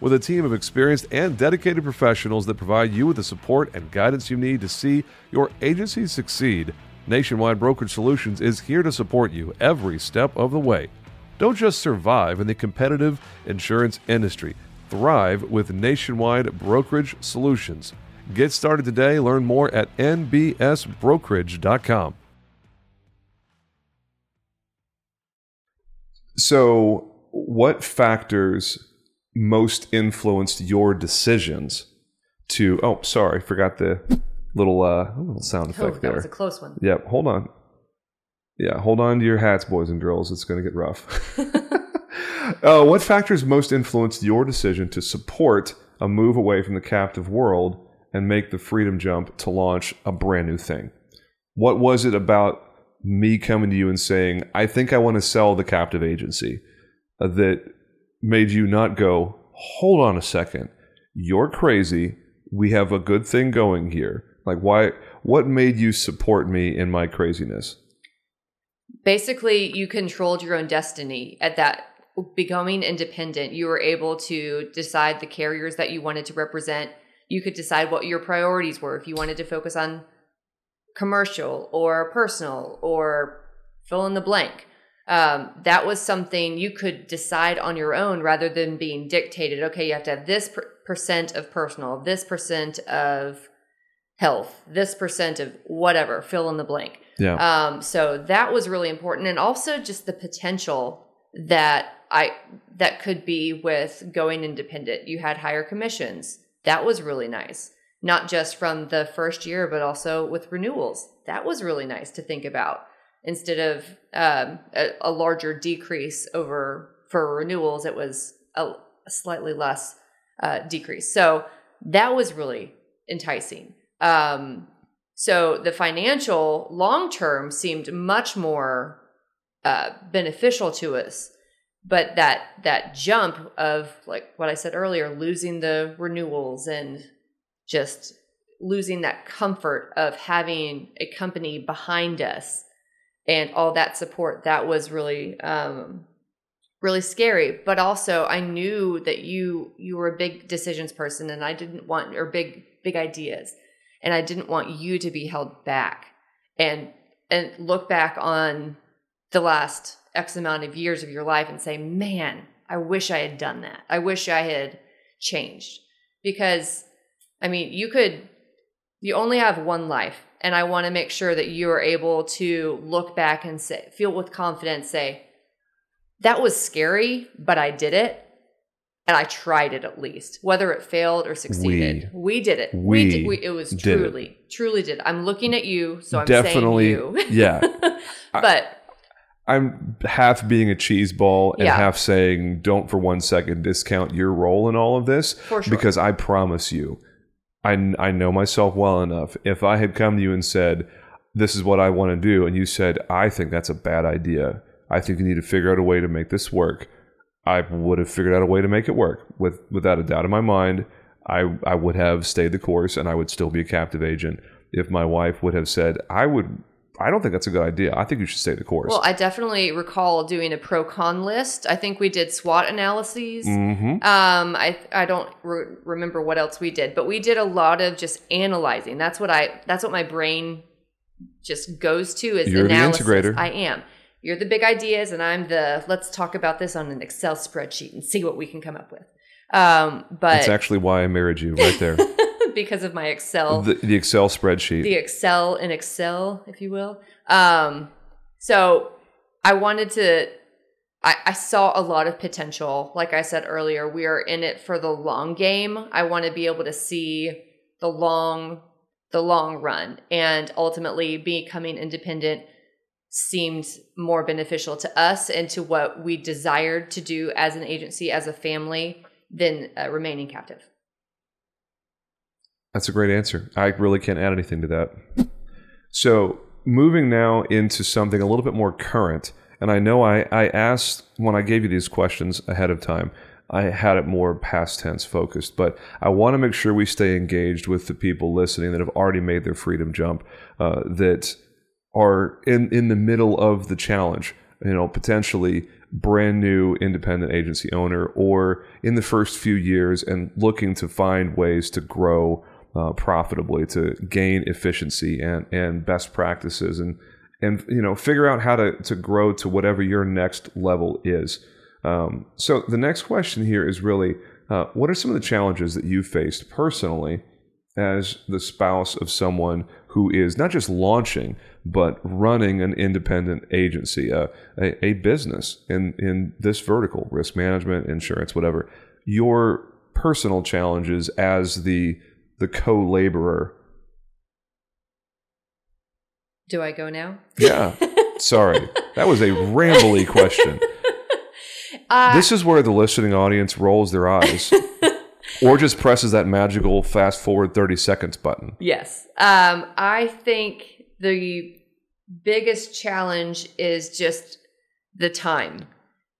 With a team of experienced and dedicated professionals that provide you with the support and guidance you need to see your agency succeed, Nationwide Brokerage Solutions is here to support you every step of the way. Don't just survive in the competitive insurance industry, thrive with Nationwide Brokerage Solutions. Get started today. Learn more at nbsbrokerage.com. So, what factors most influenced your decisions to? Oh, sorry, forgot the little uh little sound effect oh, there. That was a close one. Yep. Hold on. Yeah, hold on to your hats, boys and girls. It's going to get rough. uh, what factors most influenced your decision to support a move away from the captive world and make the freedom jump to launch a brand new thing? What was it about me coming to you and saying, I think I want to sell the captive agency uh, that made you not go, hold on a second, you're crazy. We have a good thing going here. Like, why? What made you support me in my craziness? Basically, you controlled your own destiny at that becoming independent. You were able to decide the carriers that you wanted to represent. You could decide what your priorities were if you wanted to focus on commercial or personal or fill in the blank. Um, that was something you could decide on your own rather than being dictated. Okay, you have to have this per- percent of personal, this percent of health, this percent of whatever, fill in the blank. Yeah. Um, so that was really important, and also just the potential that I that could be with going independent. You had higher commissions. That was really nice not just from the first year, but also with renewals. That was really nice to think about instead of um, a, a, larger decrease over for renewals. It was a, a slightly less uh, decrease. So that was really enticing. Um, so the financial long term seemed much more uh, beneficial to us but that that jump of like what I said earlier, losing the renewals and just losing that comfort of having a company behind us and all that support that was really um really scary. But also i knew that you you were a big decisions person and i didn't want or big big ideas. And i didn't want you to be held back. And and look back on the last x amount of years of your life and say man i wish i had done that i wish i had changed because I mean, you could, you only have one life. And I want to make sure that you are able to look back and say, feel with confidence, say, that was scary, but I did it. And I tried it at least, whether it failed or succeeded. We, we did it. We, we did. We, it was truly, it. truly did. I'm looking at you, so I'm definitely, saying you. yeah. but I'm half being a cheese ball and yeah. half saying, don't for one second discount your role in all of this. For sure. Because I promise you, I, I know myself well enough. If I had come to you and said, This is what I want to do, and you said, I think that's a bad idea, I think you need to figure out a way to make this work, I would have figured out a way to make it work. With, without a doubt in my mind, I, I would have stayed the course and I would still be a captive agent. If my wife would have said, I would I don't think that's a good idea. I think you should stay the course. Well, I definitely recall doing a pro con list. I think we did SWOT analyses. Mm-hmm. Um, I I don't re- remember what else we did, but we did a lot of just analyzing. That's what I. That's what my brain just goes to is You're analysis. the integrator. I am. You're the big ideas, and I'm the let's talk about this on an Excel spreadsheet and see what we can come up with. Um, but that's actually why I married you, right there. because of my Excel. The, the, Excel spreadsheet. The Excel in Excel, if you will. Um, so I wanted to. I, I saw a lot of potential. Like I said earlier, we are in it for the long game. I want to be able to see the long, the long run, and ultimately becoming independent seemed more beneficial to us and to what we desired to do as an agency, as a family, than uh, remaining captive. That's a great answer. I really can't add anything to that. So, moving now into something a little bit more current, and I know I, I asked when I gave you these questions ahead of time, I had it more past tense focused, but I want to make sure we stay engaged with the people listening that have already made their freedom jump, uh, that are in, in the middle of the challenge, you know, potentially brand new independent agency owner or in the first few years and looking to find ways to grow uh, profitably to gain efficiency and, and best practices and and you know figure out how to, to grow to whatever your next level is. Um, so the next question here is really uh, what are some of the challenges that you faced personally as the spouse of someone who is not just launching but running an independent agency, uh, a, a business in in this vertical, risk management, insurance, whatever. Your personal challenges as the the co-laborer. Do I go now? Yeah. Sorry, that was a rambly question. Uh, this is where the listening audience rolls their eyes or just presses that magical fast forward 30 seconds button. Yes. Um, I think the biggest challenge is just the time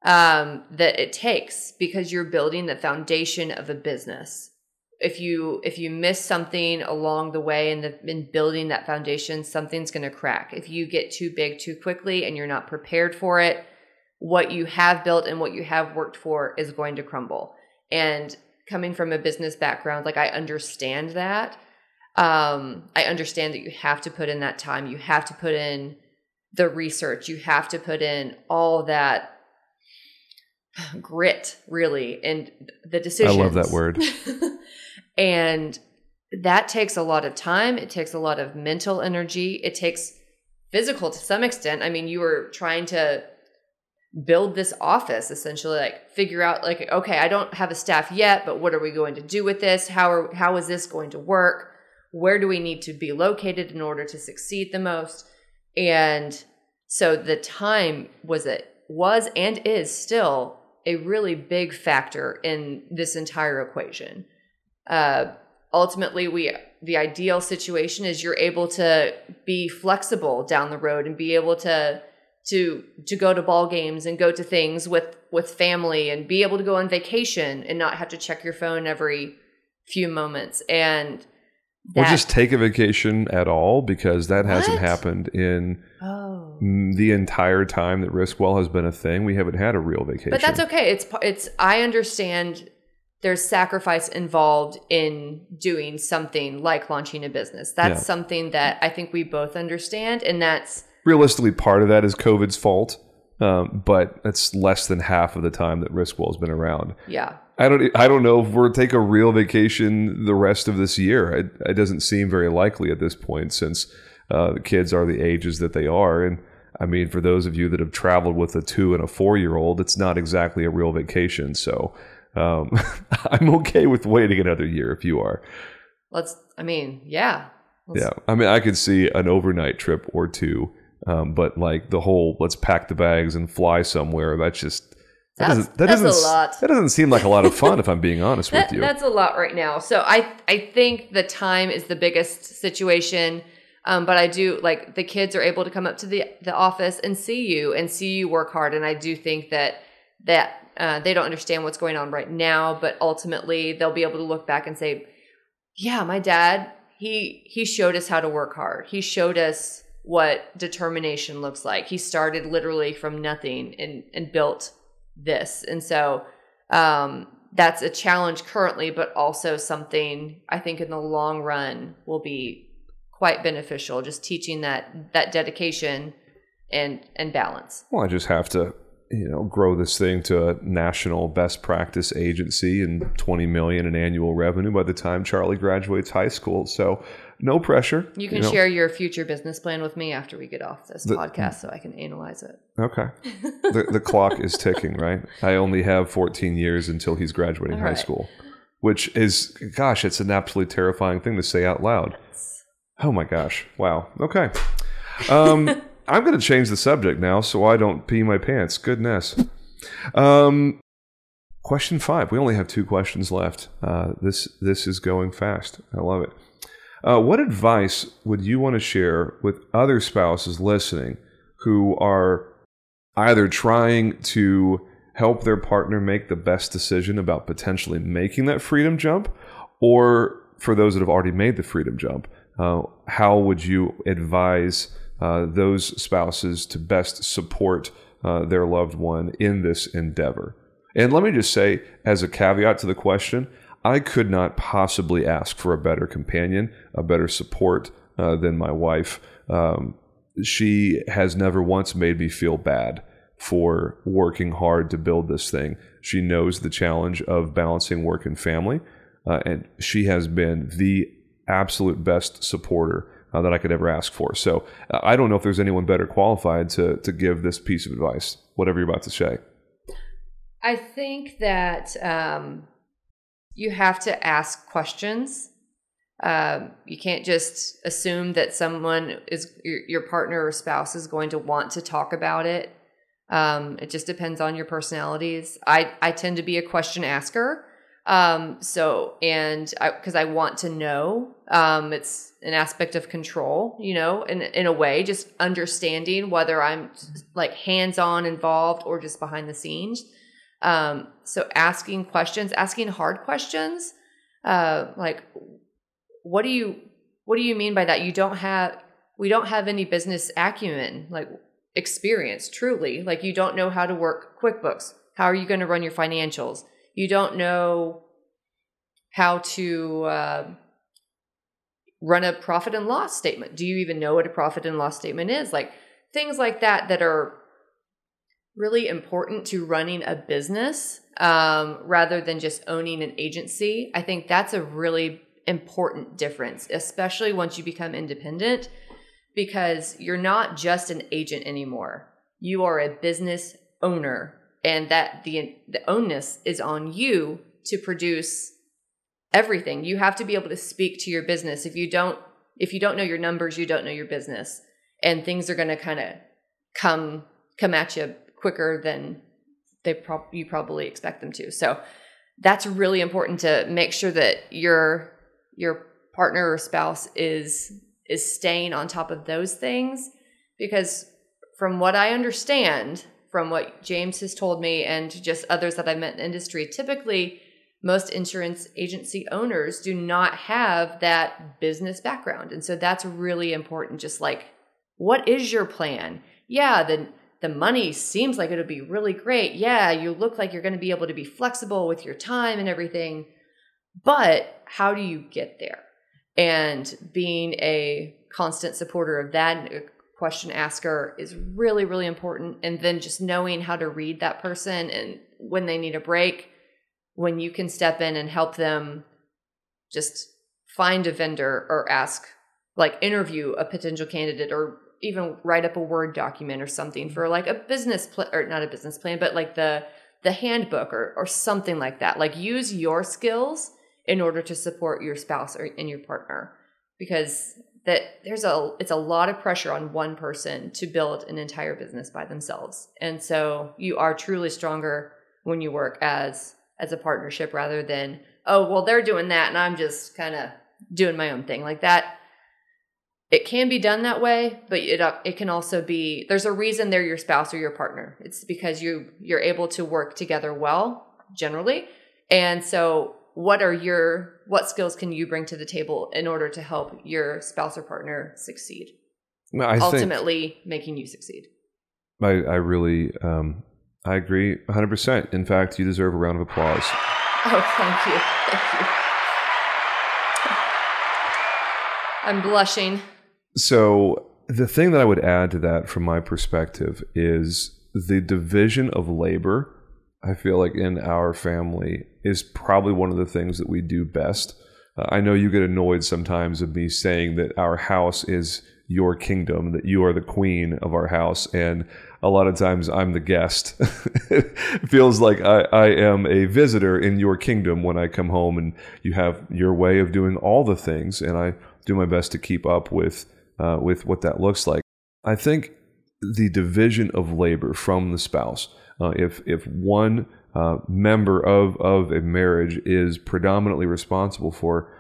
um, that it takes because you're building the foundation of a business. If you if you miss something along the way in the in building that foundation, something's going to crack. If you get too big too quickly and you're not prepared for it, what you have built and what you have worked for is going to crumble. And coming from a business background, like I understand that. Um, I understand that you have to put in that time. You have to put in the research. You have to put in all that grit, really, and the decisions. I love that word. and that takes a lot of time. It takes a lot of mental energy. It takes physical to some extent. I mean, you were trying to build this office essentially like figure out like okay i don't have a staff yet but what are we going to do with this how are how is this going to work where do we need to be located in order to succeed the most and so the time was it was and is still a really big factor in this entire equation uh, ultimately we the ideal situation is you're able to be flexible down the road and be able to to to go to ball games and go to things with with family and be able to go on vacation and not have to check your phone every few moments and or just take a vacation at all because that hasn't happened in oh the entire time that Riskwell has been a thing. We haven't had a real vacation. but that's okay it's it's i understand there's sacrifice involved in doing something like launching a business that's Yeah. something that i think we both understand and that's Realistically, part of that is COVID's fault, um, but that's less than half of the time that Riskwell has been around. yeah I don't. I don't know if we'll take a real vacation the rest of this year. It, it doesn't seem very likely at this point, since uh, the kids are the ages that they are. And I mean, for those of you that have traveled with a two and a four year old, it's not exactly a real vacation. So um, I'm okay with waiting another year if you are. let's i mean yeah Let's- Yeah, I mean, I could see an overnight trip or two, um, but like the whole let's pack the bags and fly somewhere. That's just that That's- doesn't that that's doesn't lot. that doesn't seem like a lot of fun if I'm being honest That, with you. That's a lot right now. So I I think the time is the biggest situation. Um, but I do like the kids are able to come up to the the office and see you and see you work hard. And I do think that that uh, they don't understand what's going on right now, but ultimately they'll be able to look back and say, "Yeah, my dad he he showed us how to work hard. He showed us what determination looks like. He started literally from nothing and and built this." And so um, that's a challenge currently, but also something I think in the long run will be quite beneficial. Just teaching that that dedication and and balance. Well, I just have to, you know, grow this thing to a national best practice agency and 20 million in annual revenue by the time Charlie graduates high school. So, no pressure. You can know. share your future business plan with me after we get off this The- podcast, so I can analyze it. Okay. the, the clock is ticking, right? I only have 14 years until he's graduating All high right. school, which is, gosh, it's an absolutely terrifying thing to say out loud. Oh my gosh. Wow. Okay. Um, I'm going to change the subject now so I don't pee my pants. Goodness. Um, question five. We only have two questions left. Uh, this this is going fast. I love it. Uh, what advice would you want to share with other spouses listening who are either trying to help their partner make the best decision about potentially making that freedom jump, or for those that have already made the freedom jump, uh, how would you advise uh, those spouses to best support uh, their loved one in this endeavor? And let me just say, as a caveat to the question, I could not possibly ask for a better companion, a better support uh, than my wife. Um, she has never once made me feel bad for working hard to build this thing. She knows the challenge of balancing work and family, uh, and she has been the absolute best supporter uh, that I could ever ask for. So uh, I don't know if there's anyone better qualified to to give this piece of advice. Whatever you're about to say. I think that um, you have to ask questions Um, you can't just assume that someone is your, your partner or spouse is going to want to talk about it. Um, it just depends on your personalities. I, I tend to be a question asker. Um, so, and I, because I, want to know, um, it's an aspect of control, you know, in, in a way, just understanding whether I'm like hands on involved or just behind the scenes. Um, so asking questions, asking hard questions, uh, like, what do you, what do you mean by that? You don't have, we don't have any business acumen, like experience, truly. Like, you don't know how to work QuickBooks. How are you going to run your financials? You don't know how to uh, run a profit and loss statement. Do you even know what a profit and loss statement is? Like things like that that are really important to running a business um, rather than just owning an agency. I think that's a really important difference, especially once you become independent, because you're not just an agent anymore. You are a business owner and that the the onus is on you to produce everything. You have to be able to speak to your business. If you don't if you don't know your numbers, you don't know your business. And things are going to kind of come come at you quicker than they pro- you probably expect them to. So that's really important to make sure that your your partner or spouse is is staying on top of those things because from what I understand, from what James has told me and just others that I've met in industry, typically most insurance agency owners do not have that business background. And so that's really important. Just like, what is your plan? Yeah, the the money seems like it'll be really great. Yeah, you look like you're going to be able to be flexible with your time and everything. But how do you get there? And being a constant supporter of that question asker is really, really important. And then just knowing how to read that person and when they need a break, when you can step in and help them just find a vendor or ask, like interview a potential candidate or even write up a word document or something for like a business plan or not a business plan, but like the the handbook or or something like that. Like use your skills in order to support your spouse or and your partner because that there's a it's a lot of pressure on one person to build an entire business by themselves. And so you are truly stronger when you work as as a partnership rather than oh well they're doing that and I'm just kind of doing my own thing. Like that it can be done that way but it uh, it can also be there's a reason they're your spouse or your partner. It's because you you're able to work together well generally. And so what are your what skills can you bring to the table in order to help your spouse or partner succeed well, ultimately making you succeed I, I really um, I agree 100%. In fact, you deserve a round of applause. Oh, thank you. Thank you. I'm blushing. So, the thing that I would add to that from my perspective is the division of labor I feel like in our family is probably one of the things that we do best. Uh, I know you get annoyed sometimes of me saying that our house is your kingdom, that you are the queen of our house, and a lot of times I'm the guest. it feels like I, I am a visitor in your kingdom when I come home, and you have your way of doing all the things, and I do my best to keep up with uh, with what that looks like. I think the division of labor from the spouse uh, if if one uh, member of of a marriage is predominantly responsible for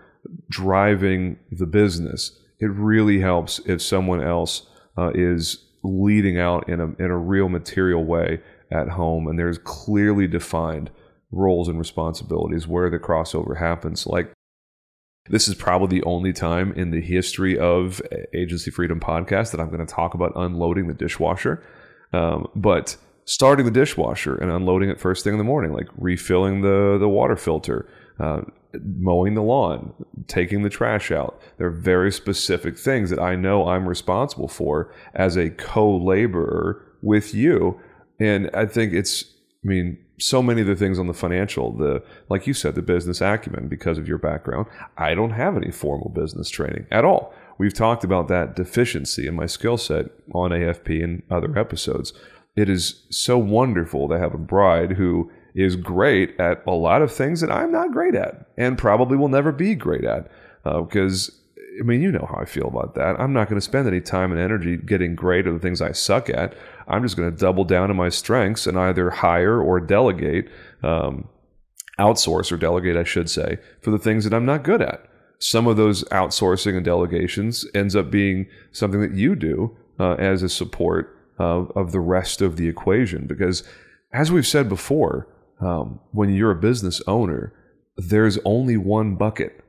driving the business, it really helps if someone else uh, is leading out in a in a real material way at home, and there's clearly defined roles and responsibilities where the crossover happens. Like this is probably the only time in the history of Agency Freedom podcast that I'm going to talk about unloading the dishwasher. Um, but starting the dishwasher and unloading it first thing in the morning, like refilling the, the water filter, uh, mowing the lawn, taking the trash out. They're very specific things that I know I'm responsible for as a co laborer with you. And I think it's, I mean, so many of the things on the financial, the like you said, the business acumen because of your background. I don't have any formal business training at all. We've talked about that deficiency in my skill set on AFP and other episodes it is so wonderful to have a bride who is great at a lot of things that I'm not great at and probably will never be great at. because I mean, you know how I feel about that. I'm not going to spend any time and energy getting great at the things I suck at. I'm just going to double down on my strengths and either hire or delegate, um, outsource or delegate, I should say, for the things that I'm not good at. Some of those outsourcing and delegations ends up being something that you do uh, as a support of, of the rest of the equation. Because, as we've said before, um, when you're a business owner, there's only one bucket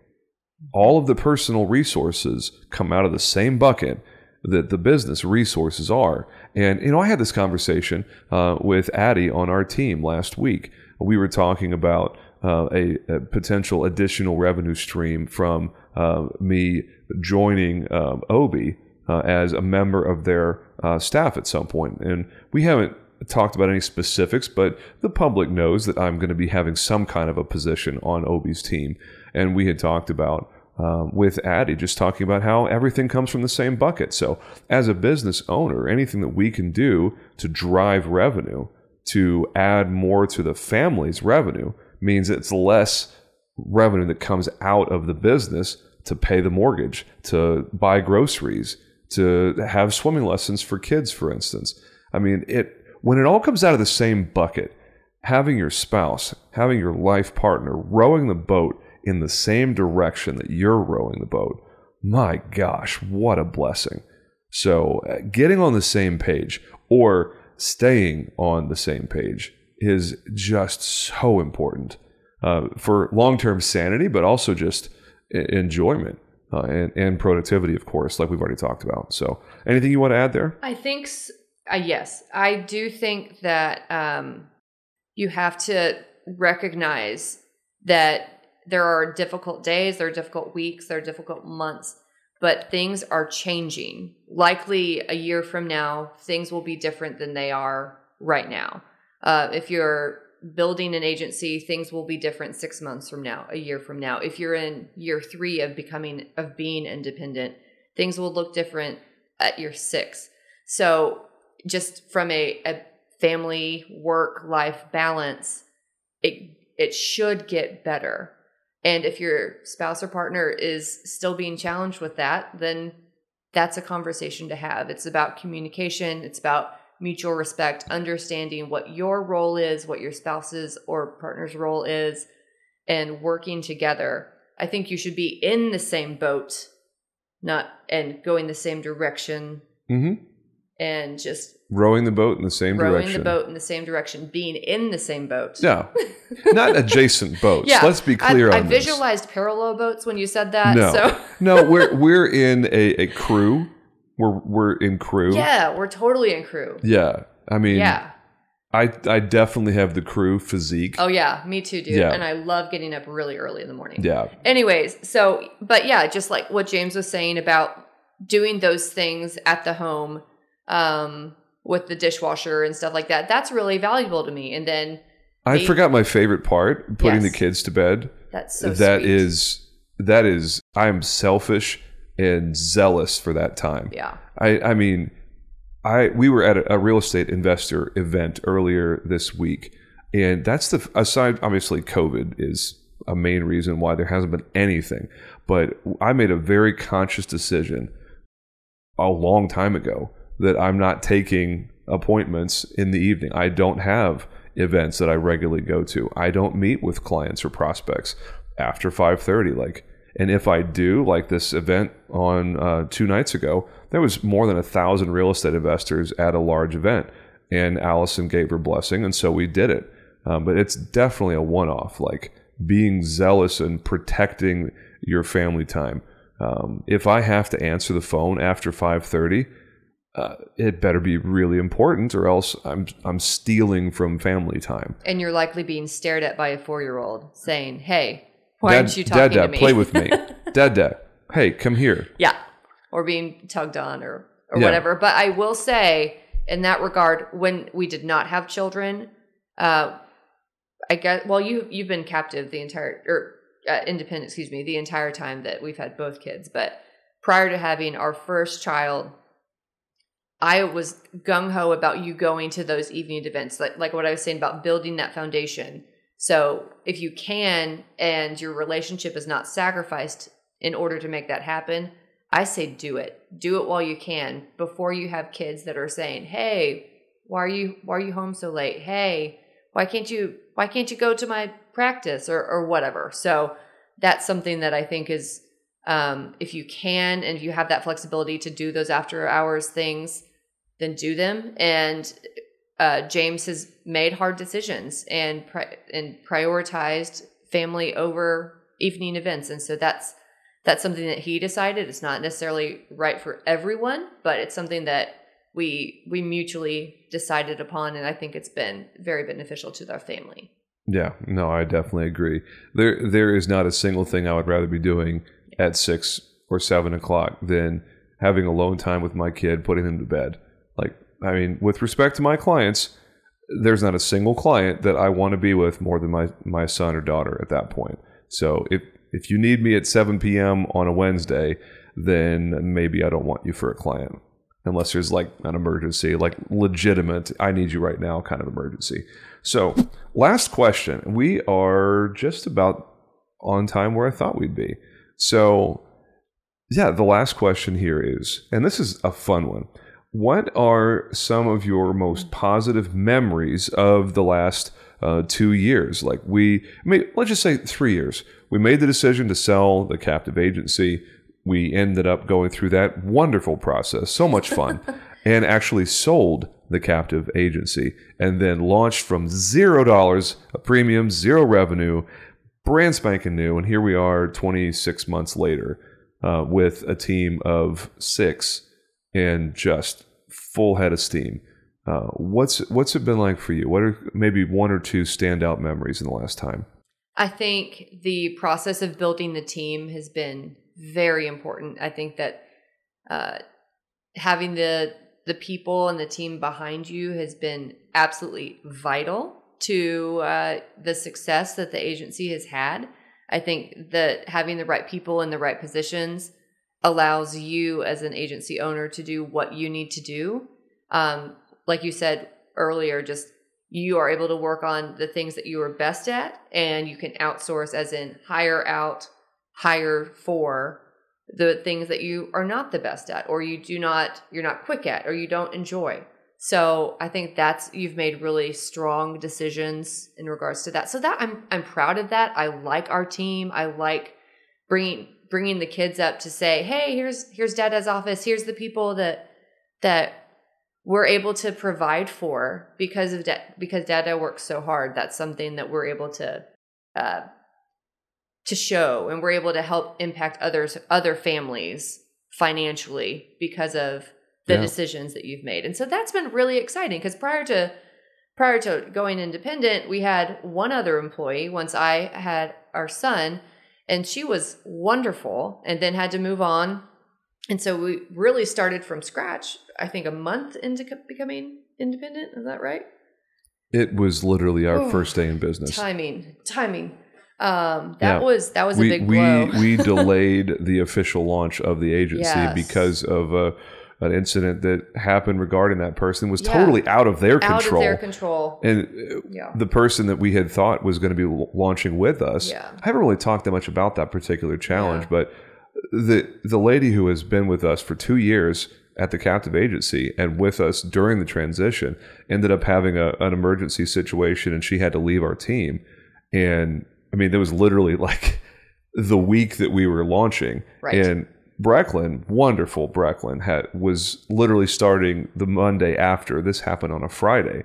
all of the personal resources come out of the same bucket that the business resources are. And, you know, I had this conversation uh, with Addie on our team last week. We were talking about uh, a, a, potential additional revenue stream from uh, me joining um, Obie uh, as a member of their uh, staff at some point. And we haven't talked about any specifics, but the public knows that I'm going to be having some kind of a position on Obie's team. And we had talked about um, with Addie, just talking about how everything comes from the same bucket. So, as a business owner, anything that we can do to drive revenue, to add more to the family's revenue, means it's less revenue that comes out of the business to pay the mortgage, to buy groceries, to have swimming lessons for kids, for instance. I mean, it when it all comes out of the same bucket, having your spouse, having your life partner rowing the boat in the same direction that you're rowing the boat, my gosh, what a blessing. So, uh, getting on the same page or staying on the same page is just so important uh, for long term sanity, but also just enjoyment uh, and, and, productivity, of course, like we've already talked about. So, anything you want to add there? I think, uh, yes, I do think that um, you have to recognize that there are difficult days, there are difficult weeks, there are difficult months, but things are changing. Likely a year from now, things will be different than they are right now. Uh, if you're building an agency, things will be different six months from now, a year from now. If you're in year three of becoming, of being independent, things will look different at year six. So, just from a, a family work life balance, it it should get better. And if your spouse or partner is still being challenged with that, then that's a conversation to have. It's about communication, it's about mutual respect, understanding what your role is, what your spouse's or partner's role is, and working together. I think you should be in the same boat, not and going the same direction. Mm-hmm and just rowing the boat in the same rowing direction. Rowing the boat in the same direction, being in the same boat. Yeah, not adjacent boats. yeah. let's be clear I, on I visualized parallel boats when you said that. No, so. no, we're we're in a, a crew. We're we're in crew. Yeah, we're totally in crew. Yeah, I mean, yeah. I I definitely have the crew physique. Oh yeah, me too, dude. Yeah. And I love getting up really early in the morning. Yeah. Anyways, so but yeah, just like what James was saying about doing those things at the home um, with the dishwasher and stuff like that. That's really valuable to me. And then I they, forgot my favorite part: putting yes, the kids to bed. That's so. That is that is. I'm selfish and zealous for that time. Yeah. I I mean, I we were at a, a real estate investor event earlier this week, and that's the aside. Obviously, COVID is a main reason why there hasn't been anything. But I made a very conscious decision a long time ago that I'm not taking appointments in the evening. I don't have events that I regularly go to. I don't meet with clients or prospects after 5:30 like and if I do, like this event on uh, two nights ago, there was more than a thousand real estate investors at a large event, and Allison gave her blessing, and so we did it. Um, but it's definitely a one-off. Like being zealous and protecting your family time. Um, if I have to answer the phone after 5:30, uh, it better be really important or else I'm I'm stealing from family time. And you're likely being stared at by a four year old saying, Hey, why dad, aren't you talking to me? dad, dad, to me? play with me. dad, dad, hey, come here. Yeah. Or being tugged on or, or yeah. whatever. But I will say, in that regard, when we did not have children, uh, I guess, well, you, you've been captive the entire, or uh, independent, excuse me, the entire time that we've had both kids. But prior to having our first child, I was gung ho about you going to those evening events, like like what I was saying about building that foundation. So if you can, and your relationship is not sacrificed in order to make that happen, I say do it. Do it while you can before you have kids that are saying, "Hey, why are you why are you home so late? Hey, why can't you why can't you go to my practice or or whatever?" So that's something that I think is um, if you can and if you have that flexibility to do those after hours things, then do them. And uh, James has made hard decisions and pri- and prioritized family over evening events, and so that's that's something that he decided. It's not necessarily right for everyone, but it's something that we we mutually decided upon, and I think it's been very beneficial to our family. Yeah, no, I definitely agree. There, there is not a single thing I would rather be doing at six or seven o'clock than having alone time with my kid, putting him to bed. I mean, with respect to my clients, there's not a single client that I want to be with more than my my son or daughter at that point. So if if you need me at 7 p.m. on a Wednesday, then maybe I don't want you for a client unless there's like an emergency, like legitimate, I need you right now kind of emergency. So, last question. We are just about on time where I thought we'd be. So, yeah, the last question here is, and this is a fun one. What are some of your most positive memories of the last uh, two years? Like we, I mean, let's just say three years. We made the decision to sell the captive agency. We ended up going through that wonderful process, so much fun, and actually sold the captive agency and then launched from zero dollars, a premium, zero revenue, brand spanking new. And here we are 26 months later uh, with a team of six and just full head of steam. Uh, what's what's it been like for you? What are maybe one or two standout memories in the last time? I think the process of building the team has been very important. I think that uh, having the the people and the team behind you has been absolutely vital to uh, the success that the agency has had. I think that having the right people in the right positions allows you as an agency owner to do what you need to do. Um, like you said earlier, just you are able to work on the things that you are best at and you can outsource as in hire out, hire for the things that you are not the best at or you do not you're not quick at or you don't enjoy. So I think that's you've made really strong decisions in regards to that. So that I'm I'm proud of that. I like our team. I like bringing bringing the kids up to say, "Hey, here's here's Dada's office. Here's the people that that we're able to provide for because of da- because Dada works so hard. That's something that we're able to uh, to show, and we're able to help impact others other families financially because of the Yeah. decisions that you've made. And so that's been really exciting because prior to prior to going independent, we had one other employee once I had our son and she was wonderful and then had to move on. And so we really started from scratch, I think a month into becoming independent. Is that right? It was literally our first day in business. Timing, timing. Um, that Yeah. was that was a we big we blow. we delayed the official launch of the agency Yes. because of a, an incident that happened regarding that person was Yeah. totally out of their out control. of their control. and uh, Yeah. the person that we had thought was going to be launching with us, Yeah. I haven't really talked that much about that particular challenge, but the the lady who has been with us for two years at the captive agency and with us during the transition ended up having a, an emergency situation and she had to leave our team and i mean there was literally like the week that we were launching Right. and Brecklin, wonderful Brecklin, had was literally starting the Monday after. This happened on a Friday.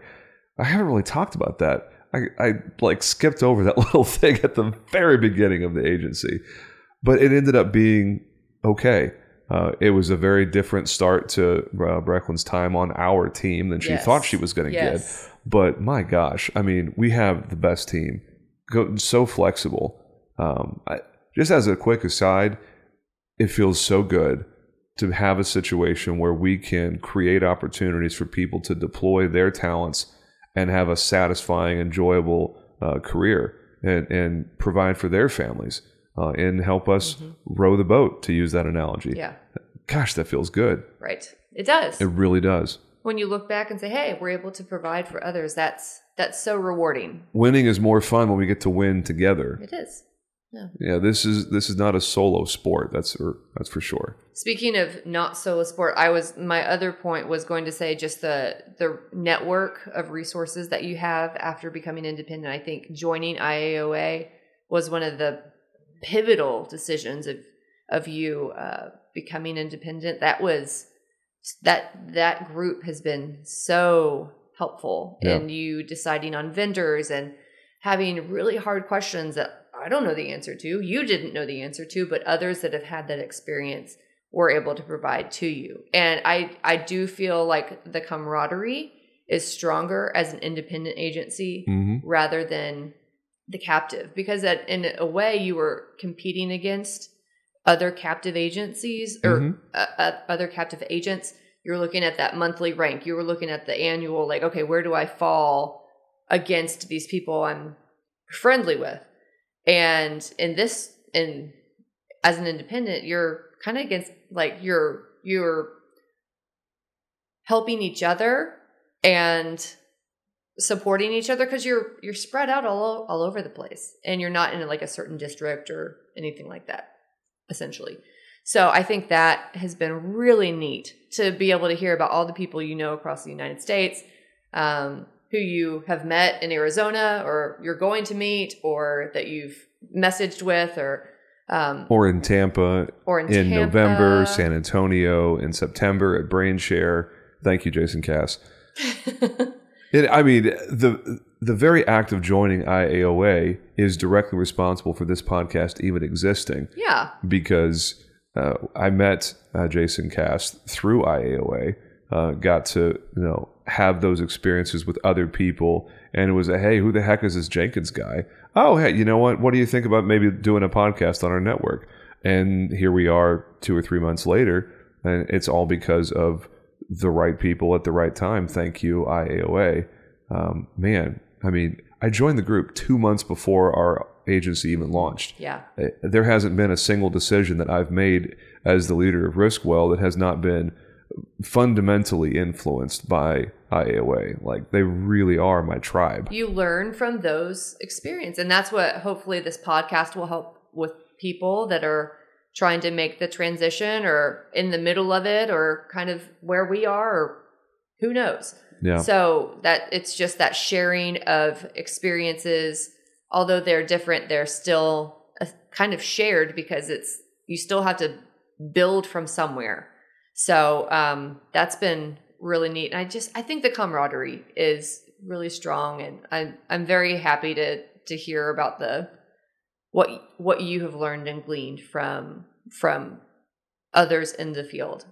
I haven't really talked about that. I, I like skipped over that little thing at the very beginning of the agency, but it ended up being okay. Uh, it was a very different start to uh, Brecklin's time on our team than she Yes. thought she was going to Yes. get. But my gosh, I mean, we have the best team. Go, so flexible. Um, I, just as a quick aside, it feels so good to have a situation where we can create opportunities for people to deploy their talents and have a satisfying, enjoyable uh, career and, and provide for their families uh, and help us row the boat, to use that analogy. Mm-hmm. Yeah. Gosh, that feels good. Right. It does. It really does. when you look back and say, "Hey, we're able to provide for others," that's that's so rewarding. Winning is more fun when we get to win together. It is. No. Yeah, this is this is not a solo sport. That's for, that's for sure. Speaking of not solo sport, I was my other point was going to say just the the network of resources that you have after becoming independent. I think joining IAOA was one of the pivotal decisions of of you uh, becoming independent. That was that that group has been so helpful Yeah. in you deciding on vendors and having really hard questions that I don't know the answer to. You didn't know the answer to, but others that have had that experience were able to provide to you. And I I do feel like the camaraderie is stronger as an independent agency hmm rather than the captive because that in a way you were competing against other captive agencies or Mhm. uh, uh, other captive agents you were looking at that monthly rank you were looking at the annual like okay where do i fall against these people i'm friendly with and in this in as an independent you're kind of against like you're you're helping each other and supporting each other because you're you're spread out all all over the place and you're not in like a certain district or anything like that essentially. So i think that has been really neat to be able to hear about all the people you know across the united states um, who you have met in arizona or you're going to meet or that you've messaged with or um, Or in Tampa or in, in Tampa. November, San Antonio in September at BrainShare. Thank you, Jason Cass. It, I mean, the the very act of joining IAOA is directly responsible for this podcast even existing yeah because uh, I met uh, Jason Cass through IAOA, uh, got to you know have those experiences with other people, and it was a hey, who the heck is this Jenkins guy? Oh, hey, you know what? What do you think about maybe doing a podcast on our network? And here we are, two or three months later, and it's all because of the right people at the right time. Thank you, IAOA. Um, man, I mean, I joined the group two months before our agency even launched. yeah Uh, There hasn't been a single decision that I've made as the leader of Riskwell that has not been fundamentally influenced by IAOA. Like they really are my tribe. you learn from those experience and that's what hopefully this podcast will help with people that are trying to make the transition or in the middle of it or kind of where we are or who knows Yeah. so that it's just that sharing of experiences although they're different they're still a, kind of shared because it's you still have to build from somewhere so um, that's been really neat. And I just I think the camaraderie is really strong, and I'm I'm very happy to to hear about the what what you have learned and gleaned from from others in the field.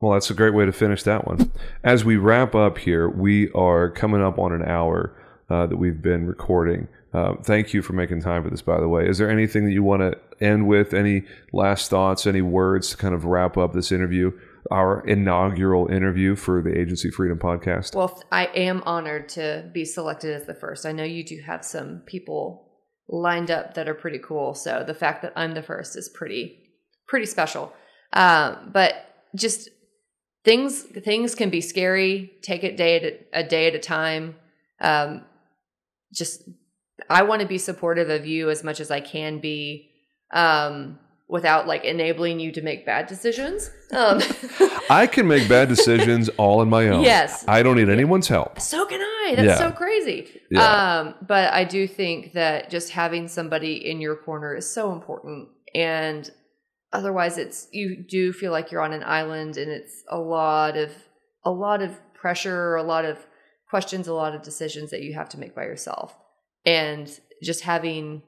Well, that's a great way to finish that one. As we wrap up here, we are coming up on an hour uh, that we've been recording. Uh, thank you for making time for this, by the way. Is there anything that you want to end with? Any last thoughts, any words to kind of wrap up this interview, our inaugural interview for the Agency Freedom Podcast? Well, I am honored to be selected as the first. I know you do have some people lined up that are pretty cool. So the fact that I'm the first is pretty pretty special. Um, but just things things can be scary. Take it day at a, a day at a time. Um, just I want to be supportive of you as much as I can be. Um, without like enabling you to make bad decisions. Um, I can make bad decisions all on my own. Yes. I don't need anyone's help. So can I. That's Yeah. so crazy. Yeah. Um, but I do think that just having somebody in your corner is so important. And otherwise it's you do feel like you're on an island and it's a lot of a lot of pressure, a lot of questions, a lot of decisions that you have to make by yourself. And just having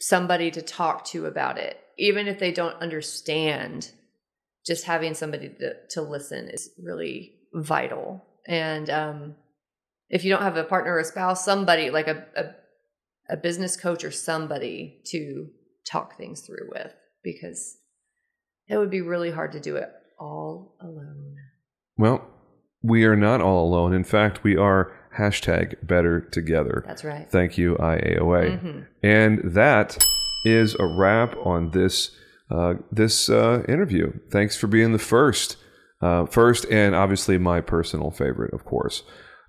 somebody to talk to about it, even if they don't understand, just having somebody to, to listen is really vital. And um, if you don't have a partner or a spouse, somebody like a, a, a business coach or somebody to talk things through with, because it would be really hard to do it all alone. Well, we are not all alone. In fact, we are hashtag better together. That's right. Thank you, IAOA. Mhm. And that is a wrap on this uh, this uh, interview. Thanks for being the first, uh, first, and obviously my personal favorite, of course.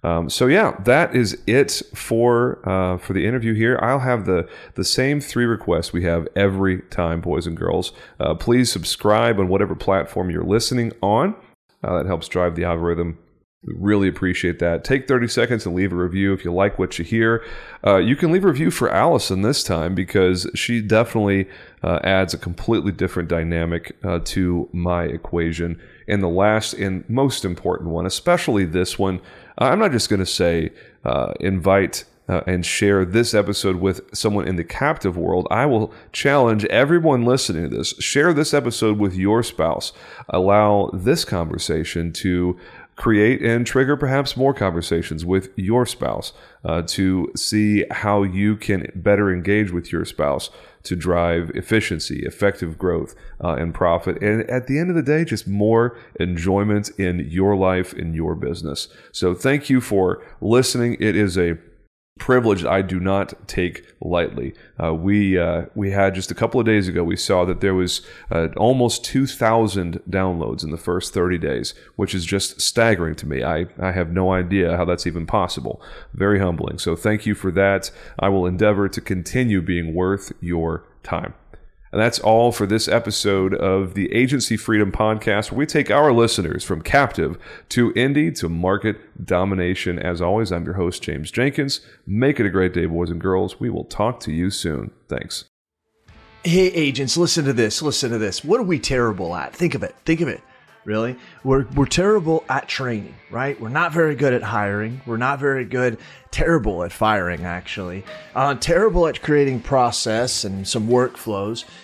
Um, so yeah, that is it for uh, for the interview here. I'll have the the same three requests we have every time, boys and girls. Uh, please subscribe on whatever platform you're listening on. Uh, that helps drive the algorithm. Really appreciate that. Take 30 seconds and leave a review if you like what you hear. Uh, you can leave a review for Allison this time because she definitely uh, adds a completely different dynamic uh, to my equation. And the last and most important one, especially this one, uh, I'm not just going to say uh, invite uh, and share this episode with someone in the captive world. I will challenge everyone listening to this share this episode with your spouse. Allow this conversation to create and trigger perhaps more conversations with your spouse uh, to see how you can better engage with your spouse to drive efficiency, effective growth, uh, and profit. And at the end of the day, just more enjoyment in your life, in your business. So thank you for listening. It is a privilege I do not take lightly. Uh, we uh, we had just a couple of days ago. We saw that there was uh, almost 2,000 downloads in the first 30 days, which is just staggering to me. I I have no idea how that's even possible. Very humbling. So thank you for that. I will endeavor to continue being worth your time. And that's all for this episode of the Agency Freedom Podcast, where we take our listeners from captive to indie to market domination. As always, I'm your host, James Jenkins. Make it a great day, boys and girls. We will talk to you soon. Thanks. Hey, agents, listen to this. Listen to this. What are we terrible at? Think of it. Think of it really. We're, we're terrible at training, right? We're not very good at hiring. We're not very good, terrible at firing, actually. Uh, terrible at creating process and some workflows.